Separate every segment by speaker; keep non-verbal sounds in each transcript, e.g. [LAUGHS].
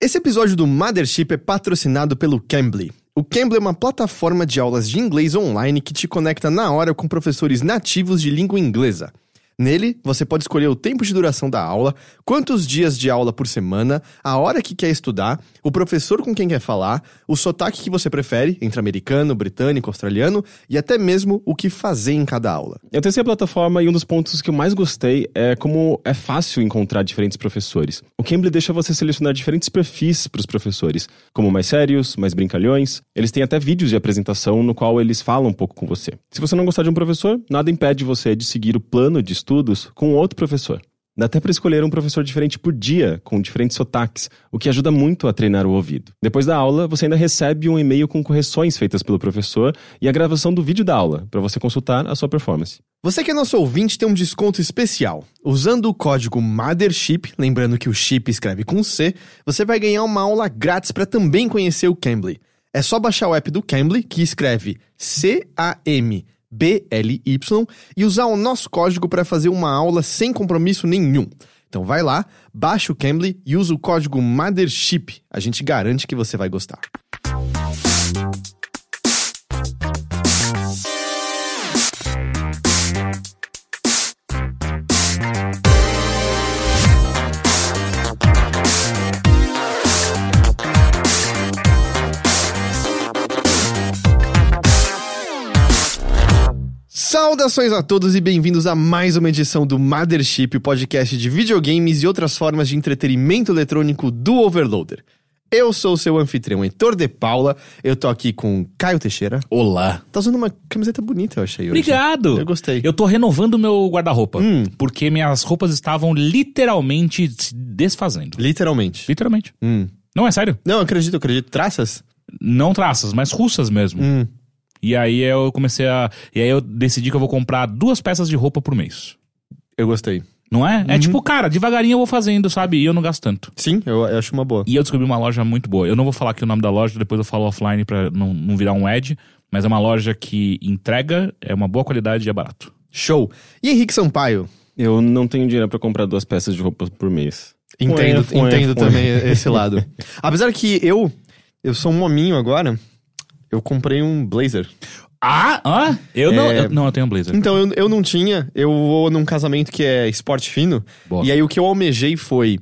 Speaker 1: Esse episódio do Mothership é patrocinado pelo Cambly. O Cambly é uma plataforma de aulas de inglês online que te conecta na hora com professores nativos de língua inglesa. Nele, você pode escolher o tempo de duração da aula, quantos dias de aula por semana, a hora que quer estudar, o professor com quem quer falar, o sotaque que você prefere, entre americano, britânico, australiano, e até mesmo o que fazer em cada aula.
Speaker 2: Eu testei a plataforma e um dos pontos que eu mais gostei é como é fácil encontrar diferentes professores. O Cambly deixa você selecionar diferentes perfis para os professores, como mais sérios, mais brincalhões. Eles têm até vídeos de apresentação no qual eles falam um pouco com você. Se você não gostar de um professor, nada impede você de seguir o plano de estudos com outro professor. Dá até para escolher um professor diferente por dia, com diferentes sotaques, o que ajuda muito a treinar o ouvido. Depois da aula, você ainda recebe um e-mail com correções feitas pelo professor e a gravação do vídeo da aula, para você consultar a sua performance.
Speaker 1: Você que é nosso ouvinte tem um desconto especial. Usando o código MOTHERSHIP, lembrando que o chip escreve com C, você vai ganhar uma aula grátis para também conhecer o Cambly. É só baixar o app do Cambly, que escreve C-A-M BLY e usar o nosso código para fazer uma aula sem compromisso nenhum. Então vai lá, baixa o Cambly e usa o código MOTHERSHIP. A gente garante que você vai gostar. Saudações a todos e bem-vindos a mais uma edição do Mothership, o podcast de videogames e outras formas de entretenimento eletrônico do Overloader. Eu sou o seu anfitrião, Heitor de Paula. Eu tô aqui com Caio Teixeira.
Speaker 3: Olá.
Speaker 1: Tá usando uma camiseta bonita, eu achei hoje.
Speaker 3: Obrigado.
Speaker 1: Eu gostei.
Speaker 3: Eu tô renovando o meu guarda-roupa.
Speaker 1: Hum.
Speaker 3: Porque minhas roupas estavam literalmente se desfazendo.
Speaker 1: Literalmente.
Speaker 3: Literalmente.
Speaker 1: Hum.
Speaker 3: Não, é sério.
Speaker 1: Não, acredito, acredito. Traças?
Speaker 3: Não traças, mas russas mesmo.
Speaker 1: Hum.
Speaker 3: E aí eu comecei a. E aí eu decidi que eu vou comprar duas peças de roupa por mês.
Speaker 1: Eu gostei.
Speaker 3: Não é?
Speaker 1: Uhum.
Speaker 3: É tipo, cara, devagarinho eu vou fazendo, sabe? E eu não gasto tanto.
Speaker 1: Sim, eu, eu acho uma boa.
Speaker 3: E eu descobri uma loja muito boa. Eu não vou falar aqui o nome da loja, depois eu falo offline pra não, não virar um ad. Mas é uma loja que entrega, é uma boa qualidade e é barato.
Speaker 1: Show. E Henrique Sampaio?
Speaker 2: Eu não tenho dinheiro para comprar duas peças de roupa por mês.
Speaker 1: Entendo, entendo também esse lado. [LAUGHS] Apesar que eu, eu sou um hominho agora, eu comprei um blazer.
Speaker 3: Ah! ah eu não.
Speaker 1: É.
Speaker 3: eu- não, eu tenho um blazer.
Speaker 1: Então, eu, eu não tinha, eu vou num casamento que é esporte fino,
Speaker 3: Boa.
Speaker 1: e aí o que eu almejei foi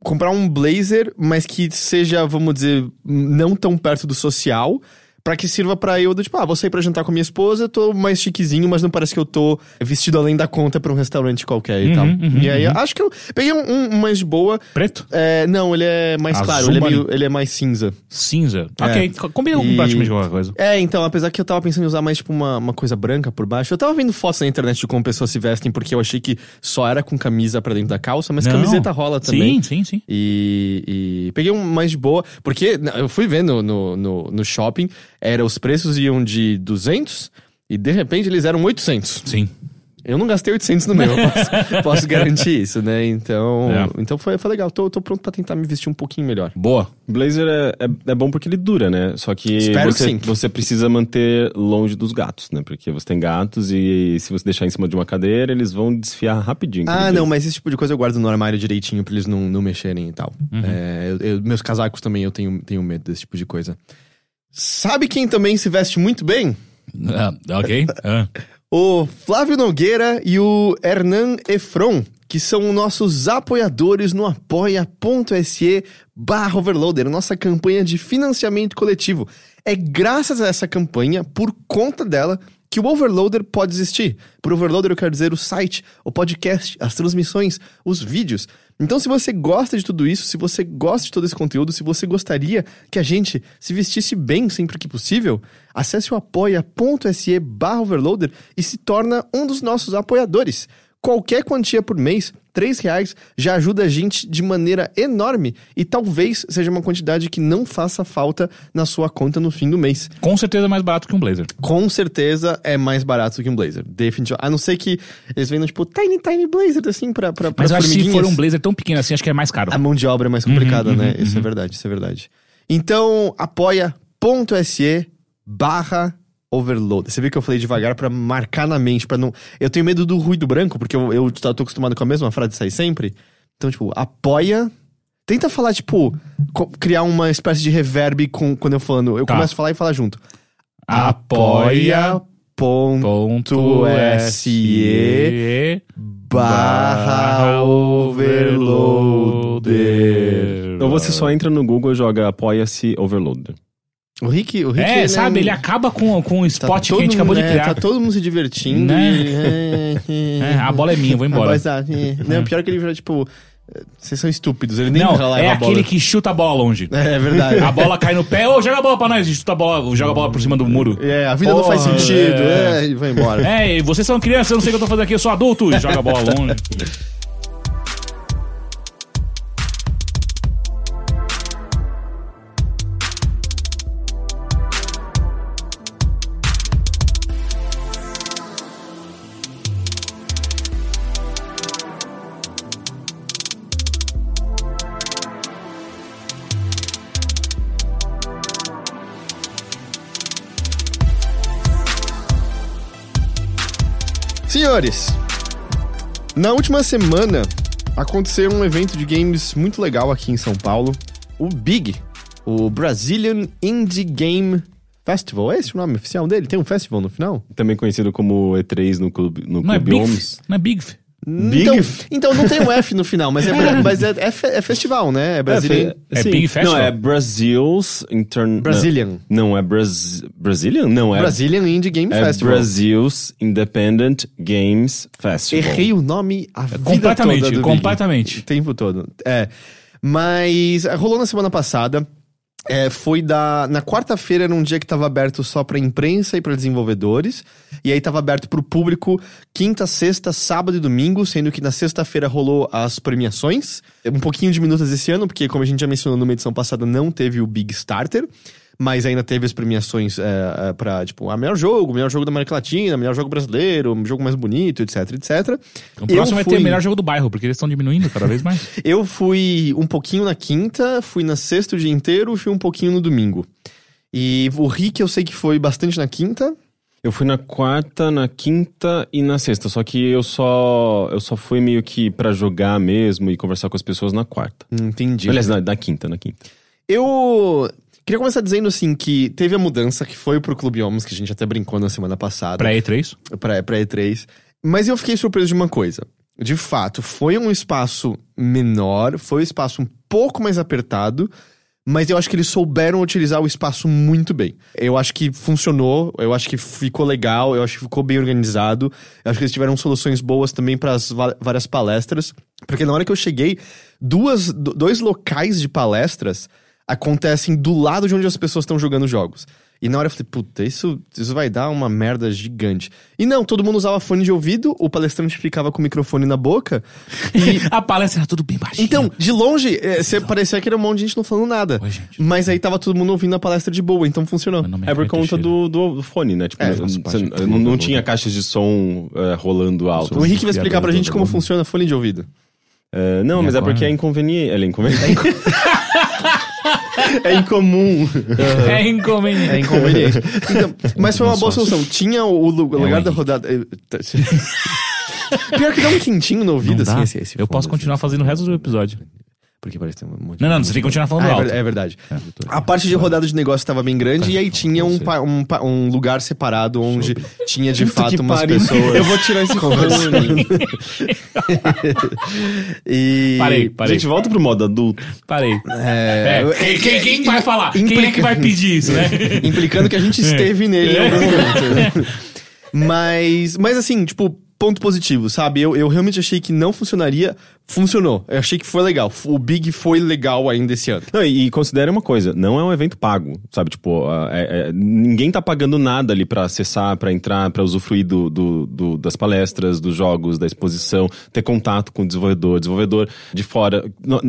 Speaker 1: comprar um blazer, mas que seja, vamos dizer, não tão perto do social, pra que sirva pra eu, do tipo, ah, vou sair pra jantar com a minha esposa, eu tô mais chiquezinho, mas não parece que eu tô vestido além da conta pra um restaurante qualquer e
Speaker 3: Uhum,
Speaker 1: tal.
Speaker 3: uhum,
Speaker 1: e aí,
Speaker 3: uhum.
Speaker 1: acho que eu peguei um, um mais de boa,
Speaker 3: Preto?
Speaker 1: é, não, ele é mais
Speaker 3: Azul
Speaker 1: claro, ele é, meio- ele é mais cinza.
Speaker 3: Cinza.
Speaker 1: É.
Speaker 3: Ok, co- combina com
Speaker 1: E-
Speaker 3: praticamente qualquer coisa.
Speaker 1: É, então, apesar que eu tava pensando em usar mais, tipo, uma, uma coisa branca por baixo. Eu tava vendo fotos na internet de como pessoas se vestem, porque eu achei que só era com camisa pra dentro da calça, mas
Speaker 3: Não.
Speaker 1: camiseta rola também.
Speaker 3: Sim, sim, sim.
Speaker 1: E, e peguei um mais de boa, porque eu fui ver no, no, no, no shopping, era, os preços iam de 200 e de repente eles eram 800.
Speaker 3: Sim.
Speaker 1: Eu não gastei 800 no meu, eu [LAUGHS] posso, posso garantir isso, né? Então,
Speaker 3: É.
Speaker 1: então foi, foi legal. Tô, tô pronto pra tentar me vestir um pouquinho melhor.
Speaker 3: Boa.
Speaker 2: Blazer é, é, é bom porque ele dura, né? Só que
Speaker 1: Espero
Speaker 2: você,
Speaker 1: que sim.
Speaker 2: você precisa manter longe dos gatos, né? Porque você tem gatos e se você deixar em cima de uma cadeira, eles vão desfiar rapidinho.
Speaker 1: Ah,
Speaker 2: aquele
Speaker 1: não, mas esse tipo de coisa eu guardo no armário direitinho pra eles não, não mexerem e tal.
Speaker 3: Uhum.
Speaker 1: É, eu- eu- meus casacos também eu tenho, tenho medo desse tipo de coisa. Sabe quem também se veste muito bem?
Speaker 3: Ah, ok. Ah. [LAUGHS]
Speaker 1: O Flávio Nogueira e o Hernan Efron, que são nossos apoiadores no apoia.se barra overloader, nossa campanha de financiamento coletivo. É graças a essa campanha, por conta dela, que o Overloader pode existir. Por Overloader eu quero dizer o site, o podcast, as transmissões, os vídeos. Então se você gosta de tudo isso, se você gosta de todo esse conteúdo, se você gostaria que a gente se vestisse bem sempre que possível, acesse o apoia.se barra overloader e se torna um dos nossos apoiadores. Qualquer quantia por mês, três reais, já ajuda a gente de maneira enorme e talvez seja uma quantidade que não faça falta na sua conta no fim do mês.
Speaker 3: Com certeza é mais barato que um blazer.
Speaker 1: Com certeza é mais barato que um blazer. Definitivamente. A não ser que eles vendam, tipo, tiny, tiny blazer, assim, pra, pra, pra
Speaker 3: Mas eu acho que se for um blazer tão pequeno assim, acho que é mais caro.
Speaker 1: A mão de obra é mais complicada,
Speaker 3: Uhum,
Speaker 1: né?
Speaker 3: uhum,
Speaker 1: Isso é verdade, isso é verdade. Então, apoia.se barra overload. Você viu que eu falei devagar pra marcar na mente, para não... Eu tenho medo do ruído branco, porque eu, eu tô acostumado com a mesma frase sair sempre. Então, tipo, apoia Tenta falar, tipo, criar uma espécie de reverb com, quando eu falando. Eu
Speaker 3: Tá.
Speaker 1: começo a falar e falar junto.
Speaker 3: Apoia
Speaker 1: Ponto
Speaker 3: ponto
Speaker 1: SE barra overloader.
Speaker 2: Ou você só entra no Google e joga apoia-se Overloader.
Speaker 1: O Rick, o Rick
Speaker 3: É,
Speaker 1: ele
Speaker 3: sabe,
Speaker 1: um-
Speaker 3: ele acaba com, com o
Speaker 1: tá
Speaker 3: spot que
Speaker 1: todo
Speaker 3: a gente acabou de
Speaker 1: mundo- é,
Speaker 3: criar.
Speaker 1: Tá todo mundo se divertindo.
Speaker 3: Né?
Speaker 1: e- [LAUGHS]
Speaker 3: É, a bola é minha, vou embora.
Speaker 1: Mas, ah, é. [LAUGHS] Não, pior que ele vira, tipo... Vocês são estúpidos, ele nem
Speaker 3: Não,
Speaker 1: lá
Speaker 3: é
Speaker 1: a bola.
Speaker 3: aquele que chuta a bola longe.
Speaker 1: É, é verdade.
Speaker 3: A bola cai no pé, ô, joga a bola pra nós, chuta a bola, joga a bola por cima do muro.
Speaker 1: É, a vida não faz sentido.
Speaker 3: é.
Speaker 1: É, e vai embora.
Speaker 3: É, e vocês são crianças, eu não sei o que eu tô fazendo aqui, eu sou adulto, e joga a bola longe.
Speaker 1: Senhores, na última semana aconteceu um evento de games muito legal aqui em São Paulo. O BIG, o Brazilian Indie Game Festival. É esse o nome oficial dele? Tem um festival no final?
Speaker 2: Também conhecido como E3 no Clube, no
Speaker 3: Não é
Speaker 2: clube
Speaker 3: Big?
Speaker 2: Homes.
Speaker 3: Não é Big?
Speaker 2: Big?
Speaker 1: Então, então não tem um F no final, mas é, [LAUGHS] mas é, é é festival, né? É Brazilian.
Speaker 3: É
Speaker 2: sim.
Speaker 3: Big Festival?
Speaker 2: Não, é Brazil's Intern...
Speaker 1: Brazilian.
Speaker 2: Não, não é Braz... Brazilian? Não, é...
Speaker 1: Brazilian Indie Game
Speaker 2: É
Speaker 1: Festival.
Speaker 2: Brazil's Independent Games Festival.
Speaker 1: Errei o nome a vida
Speaker 3: Completamente,
Speaker 1: toda do Big.
Speaker 3: completamente.
Speaker 1: O tempo todo. É. Mas é, rolou na semana passada. É, foi da. Na quarta-feira era um dia que tava aberto só pra imprensa e pra desenvolvedores. E aí tava aberto pro público quinta, sexta, sábado e domingo, sendo que na sexta-feira rolou as premiações. Um pouquinho diminutas esse ano, porque, como a gente já mencionou numa edição passada, não teve o Big Starter. Mas ainda teve as premiações é, é, pra, tipo, a melhor jogo, melhor jogo da América Latina, melhor jogo brasileiro, jogo mais bonito, etc, etc.
Speaker 3: O próximo
Speaker 1: Eu
Speaker 3: vai
Speaker 1: fui-
Speaker 3: ter o melhor jogo do bairro, porque eles estão diminuindo cada vez mais. [LAUGHS]
Speaker 1: Eu fui um pouquinho na quinta, fui na sexta o dia inteiro e fui um pouquinho no domingo. E o Rick eu sei que foi bastante na quinta.
Speaker 2: Eu fui na quarta, na quinta e na sexta. Só que eu só eu só fui meio que pra jogar mesmo e conversar com as pessoas na quarta.
Speaker 1: Entendi.
Speaker 2: Aliás, na, na quinta, na quinta.
Speaker 1: Eu queria começar dizendo assim que teve a mudança que foi pro Clube Homens, que a gente até brincou na semana passada.
Speaker 3: Pra E3.
Speaker 1: pra, pra E3. Mas eu fiquei surpreso de uma coisa. De fato, foi um espaço menor, foi um espaço um pouco mais apertado, mas eu acho que eles souberam utilizar o espaço muito bem. Eu acho que funcionou, eu acho que ficou legal, eu acho que ficou bem organizado. Eu acho que eles tiveram soluções boas também para as várias palestras. Porque na hora que eu cheguei, duas, do- dois locais de palestras acontecem do lado de onde as pessoas estão jogando jogos. E na hora eu falei, puta, isso, isso vai dar uma merda gigante. E não, todo mundo usava fone de ouvido, o palestrante ficava com o microfone na boca. [LAUGHS] E
Speaker 3: A palestra era tudo bem baixinho.
Speaker 1: então, de longe, é, você parecia que era um monte de gente não falando nada.
Speaker 3: Oi, gente.
Speaker 1: Mas aí tava todo mundo ouvindo a palestra de boa, então funcionou.
Speaker 3: Nome
Speaker 2: É por conta do, do, do fone, né? Tipo,
Speaker 1: É,
Speaker 2: não- você- não, não tinha caixas de som é, rolando alto.
Speaker 1: O Henrique vai explicar pra gente como
Speaker 3: mundo.
Speaker 1: funciona fone de ouvido.
Speaker 2: É, não,
Speaker 3: E
Speaker 2: mas é
Speaker 3: agora?
Speaker 2: porque é inconveniente. É inconveniente. [LAUGHS] [LAUGHS] é incomum.
Speaker 3: É inconveniente.
Speaker 1: É inconveniente. Então, mas foi uma boa solução. Tinha o, lu- o
Speaker 3: É o
Speaker 1: lugar da rodada. eh, tá- [LAUGHS] Pior que dá um quentinho no ouvido,
Speaker 3: Não
Speaker 1: assim,
Speaker 3: dá.
Speaker 1: esse, esse
Speaker 3: Eu posso continuar fazendo o resto do episódio.
Speaker 1: Porque parece que tem um monte
Speaker 3: Não,
Speaker 1: de-
Speaker 3: não, você tem que continuar falando
Speaker 1: Ah, é
Speaker 3: alto.
Speaker 1: é verdade.
Speaker 3: É.
Speaker 1: A parte de rodada de negócio estava bem grande e aí
Speaker 3: Tá,
Speaker 1: tinha um, um, um lugar separado onde tinha de
Speaker 2: Puta
Speaker 1: fato umas
Speaker 2: pariu.
Speaker 1: pessoas.
Speaker 2: Eu vou tirar esse
Speaker 1: conversando. [LAUGHS] e...
Speaker 3: Parei, parei.
Speaker 2: Gente, volta pro modo adulto.
Speaker 3: Parei.
Speaker 1: É,
Speaker 3: É, quem, quem- quem vai falar? Quem é
Speaker 1: Implica-
Speaker 3: que vai pedir isso, né? [LAUGHS]
Speaker 1: Implicando que a gente esteve nele em
Speaker 3: É.
Speaker 1: algum momento. [LAUGHS] mas, mas assim, tipo, ponto positivo, sabe? Eu, eu realmente achei que não funcionaria. Funcionou. Eu achei que foi legal. O Big foi legal ainda esse ano.
Speaker 2: Não, e, e considere uma coisa, não é um evento pago, sabe? Tipo, é- é- ninguém tá pagando nada ali pra acessar, pra entrar, pra usufruir do, do- do- das palestras, dos jogos, da exposição, ter contato com o desenvolvedor, desenvolvedor de fora.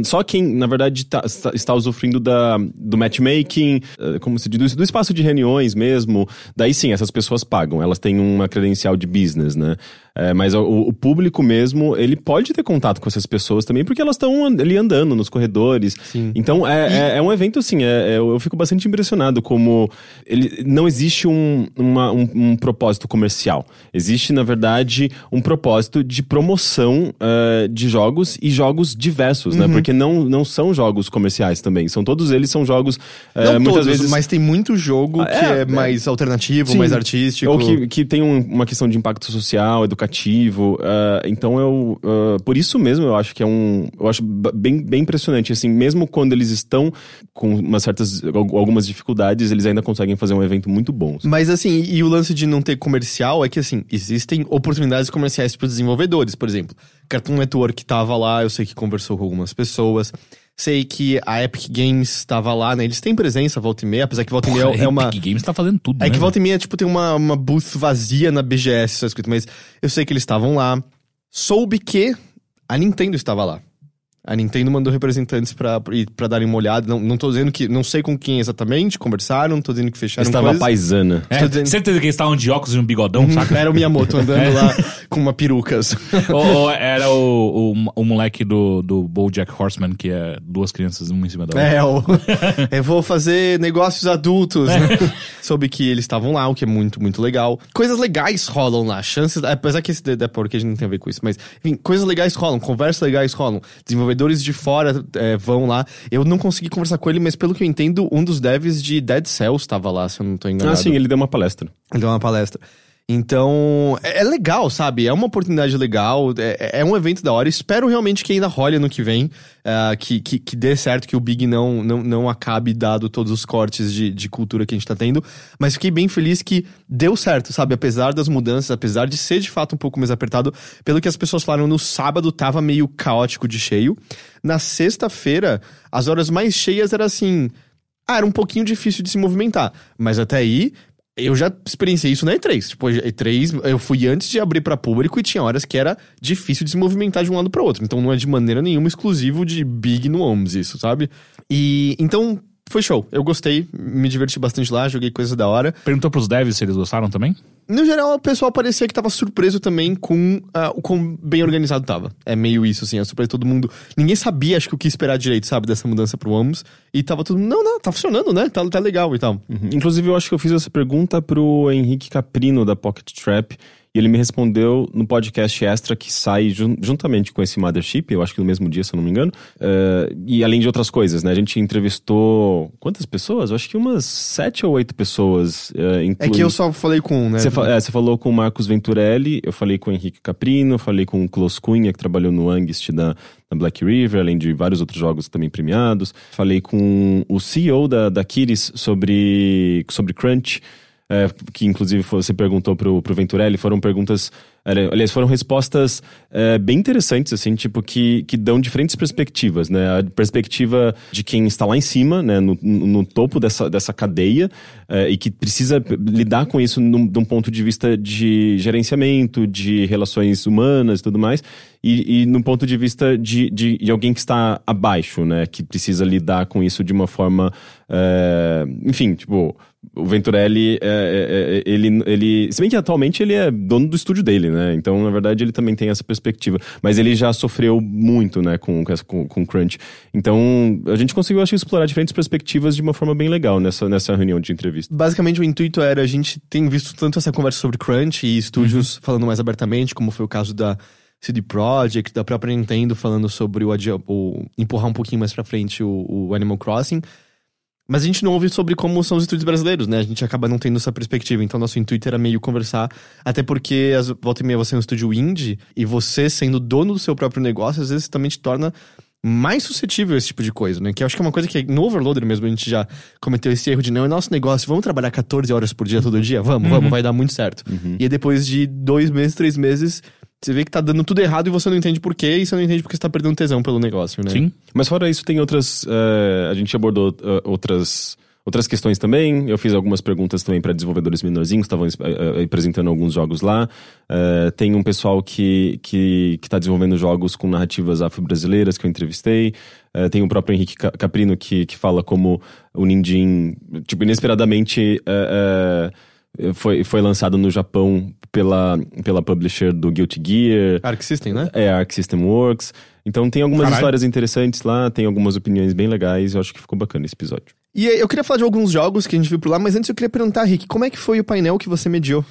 Speaker 2: Só quem, na verdade, tá- está, usufruindo da, do matchmaking, eh, como se diz, do, espaço de reuniões mesmo. Daí sim, essas pessoas pagam, elas têm uma credencial de business, né? Eh, mas o, o público mesmo, ele pode ter contato com essas muitas pessoas também, porque elas estão ali andando nos corredores.
Speaker 1: Sim.
Speaker 2: Então é, é, é um evento assim, é, é- eu fico bastante impressionado como ele não existe um, uma- um, um propósito comercial. Existe, na verdade, um propósito de promoção eh, de jogos e jogos diversos,
Speaker 1: Uhum.
Speaker 2: né? Porque não, não são jogos comerciais também. São todos eles são jogos eh,
Speaker 1: Não
Speaker 2: muitas
Speaker 1: todos,
Speaker 2: vezes
Speaker 1: mas tem muito jogo
Speaker 2: Ah,
Speaker 1: que
Speaker 2: é,
Speaker 1: é,
Speaker 2: é.
Speaker 1: mais alternativo,
Speaker 2: Sim.
Speaker 1: mais artístico.
Speaker 2: Ou que, que tem um- uma questão de impacto social, educativo. ah, então eu. por isso mesmo eu acho que é um. Eu acho bem, bem impressionante. Assim, mesmo quando eles estão com umas certas. al- algumas dificuldades, eles ainda conseguem fazer um evento muito bom.
Speaker 1: Mas assim, e o lance de não ter comercial é que assim, existem oportunidades comerciais para os desenvolvedores, por exemplo. Cartoon Network tava lá, eu sei que conversou com algumas pessoas. Sei que a Epic Games estava lá, né? Eles têm presença volta e meia, apesar que volta e meia
Speaker 3: Porra,
Speaker 1: é uma.
Speaker 3: Epic Games tá fazendo tudo,
Speaker 1: É
Speaker 3: né?
Speaker 1: que volta e meia, tipo, tem uma, uma booth vazia na BGS, só escrito, mas eu sei que eles estavam lá. Soube que a Nintendo estava lá. A Nintendo mandou representantes pra, ir- pra darem uma olhada. Não, não tô dizendo que. Não sei com quem exatamente, conversaram, não tô dizendo que fecharam
Speaker 2: Estava
Speaker 1: coisas.
Speaker 2: paisana.
Speaker 3: É,
Speaker 1: dizendo-
Speaker 3: certeza que eles estavam de óculos e um bigodão, saca?
Speaker 1: Era o Miyamoto andando
Speaker 3: É.
Speaker 1: lá com uma perucas. [LAUGHS]
Speaker 3: ou, ou era o, o, o moleque do, do BoJack Horseman, que é duas crianças, uma em cima da outra. [LAUGHS]
Speaker 1: É, o, eu vou fazer negócios adultos. né? [LAUGHS] Soube que eles estavam lá, o que é muito, muito legal. Coisas legais rolam lá. Chances, apesar que esse da Porquê não tem a ver com isso, mas enfim, coisas legais rolam, conversas legais rolam. Desenvolvedores de fora é, vão lá. Eu não consegui conversar com ele, mas pelo que eu entendo, um dos devs de Dead Cells estava lá, se eu não tô enganado.
Speaker 2: Ah, sim, ele deu uma palestra.
Speaker 1: Ele deu uma palestra. Então, é, é legal, sabe? É uma oportunidade legal, é, é um evento da hora. Espero realmente que ainda role ano que vem, ah, que, que, que dê certo, que o Big não, não, não acabe dado todos os cortes de, de cultura que a gente tá tendo. Mas fiquei bem feliz que deu certo, sabe? Apesar das mudanças, apesar de ser de fato um pouco mais apertado, pelo que as pessoas falaram, no sábado tava meio caótico de cheio. Na sexta-feira, as horas mais cheias era assim. Ah, era um pouquinho difícil de se movimentar. Mas até aí, eu já experienciei isso na E3. Tipo, E3, eu fui antes de abrir pra público e tinha horas que era difícil de se movimentar de um lado para outro. Então não é de maneira nenhuma exclusivo de Big no Homes isso, sabe? E então foi show. Eu gostei, me diverti bastante lá, joguei coisas da hora.
Speaker 3: Perguntou pros devs se eles gostaram também?
Speaker 1: No geral, o pessoal parecia que tava surpreso também com ah, o quão bem organizado tava. É meio isso, assim, é surpresa todo mundo. Ninguém sabia, acho que o que esperar direito, sabe, dessa mudança pro Homes. E tava todo mundo, não, não, tá funcionando, né? Tá, tá legal e tal.
Speaker 2: Uhum. Inclusive, eu acho que eu fiz essa pergunta pro Henrique Caprino, da Pocket Trap, e ele me respondeu no podcast extra que sai jun- juntamente com esse Mothership, eu acho que no mesmo dia, se eu não me engano. Eh, e além de outras coisas, né? A gente entrevistou quantas pessoas? Eu acho que umas sete ou oito pessoas. eh,
Speaker 1: É que eu só falei com um, né?
Speaker 2: Você, é, você falou com o Marcos Venturelli, eu falei com o Henrique Caprino, falei com o Klaus Cunha, que trabalhou no Angst da, da Black River, além de vários outros jogos também premiados. Falei com o CEO da, da Kiris sobre, sobre Crunch, é, que inclusive você perguntou pro, pro Venturelli, foram perguntas, aliás, foram respostas é, bem interessantes, assim, tipo, que, que dão diferentes perspectivas, né? A perspectiva de quem está lá em cima, né, no, no topo dessa, dessa cadeia, é, e que precisa lidar com isso num, de um ponto de vista de gerenciamento, de relações humanas e tudo mais, e, e no ponto de vista de, de, de alguém que está abaixo, né, que precisa lidar com isso de uma forma, é, enfim, tipo, o Venturelli, ele, ele. Se bem que atualmente ele é dono do estúdio dele, né? Então, na verdade, ele também tem essa perspectiva. Mas ele já sofreu muito, né, com, com, com, Crunch. Então, a gente conseguiu, acho, explorar diferentes perspectivas de uma forma bem legal nessa, nessa reunião de entrevista.
Speaker 1: Basicamente, o intuito era, a gente tem visto tanto essa conversa sobre crunch e estúdios falando mais abertamente, como foi o caso da CD Projekt, da própria Nintendo falando sobre o, o empurrar um pouquinho mais pra frente o, o Animal Crossing. Mas a gente não ouve sobre como são os estúdios brasileiros, né? A gente acaba não tendo essa perspectiva. Então, nosso intuito era meio conversar. Até porque, as, volta e meia, você é um estúdio indie. E você, sendo dono do seu próprio negócio, às vezes também te torna mais suscetível a esse tipo de coisa, né? Que eu acho que é uma coisa que no Overloader mesmo a gente já cometeu esse erro de não, é nosso negócio, vamos trabalhar 14 horas por dia todo dia? Vamos, vamos, vai dar muito certo. E aí depois de dois meses, três meses, você vê que tá dando tudo errado e você não entende por quê, e você não entende porque você tá perdendo tesão pelo negócio, né?
Speaker 3: Sim.
Speaker 2: Mas fora isso, tem outras. eh, a gente abordou eh, outras. Outras questões também, eu fiz algumas perguntas também para desenvolvedores menorzinhos, que estavam eh, apresentando alguns jogos lá. Eh, tem um pessoal que que está desenvolvendo jogos com narrativas afro-brasileiras que eu entrevistei. Eh, tem o próprio Henrique Ca- Caprino que, que fala como o Ninjin, tipo, inesperadamente foi, foi lançado no Japão pela, pela publisher do Guilty Gear.
Speaker 1: Arc System, né?
Speaker 2: É, Arc System Works. Então tem algumas
Speaker 3: Caralho.
Speaker 2: histórias interessantes lá, tem algumas opiniões bem legais. Eu acho que ficou bacana esse episódio.
Speaker 1: E eu queria falar de alguns jogos que a gente viu por lá, mas antes eu queria perguntar, Rick, como é que foi o painel que você mediou?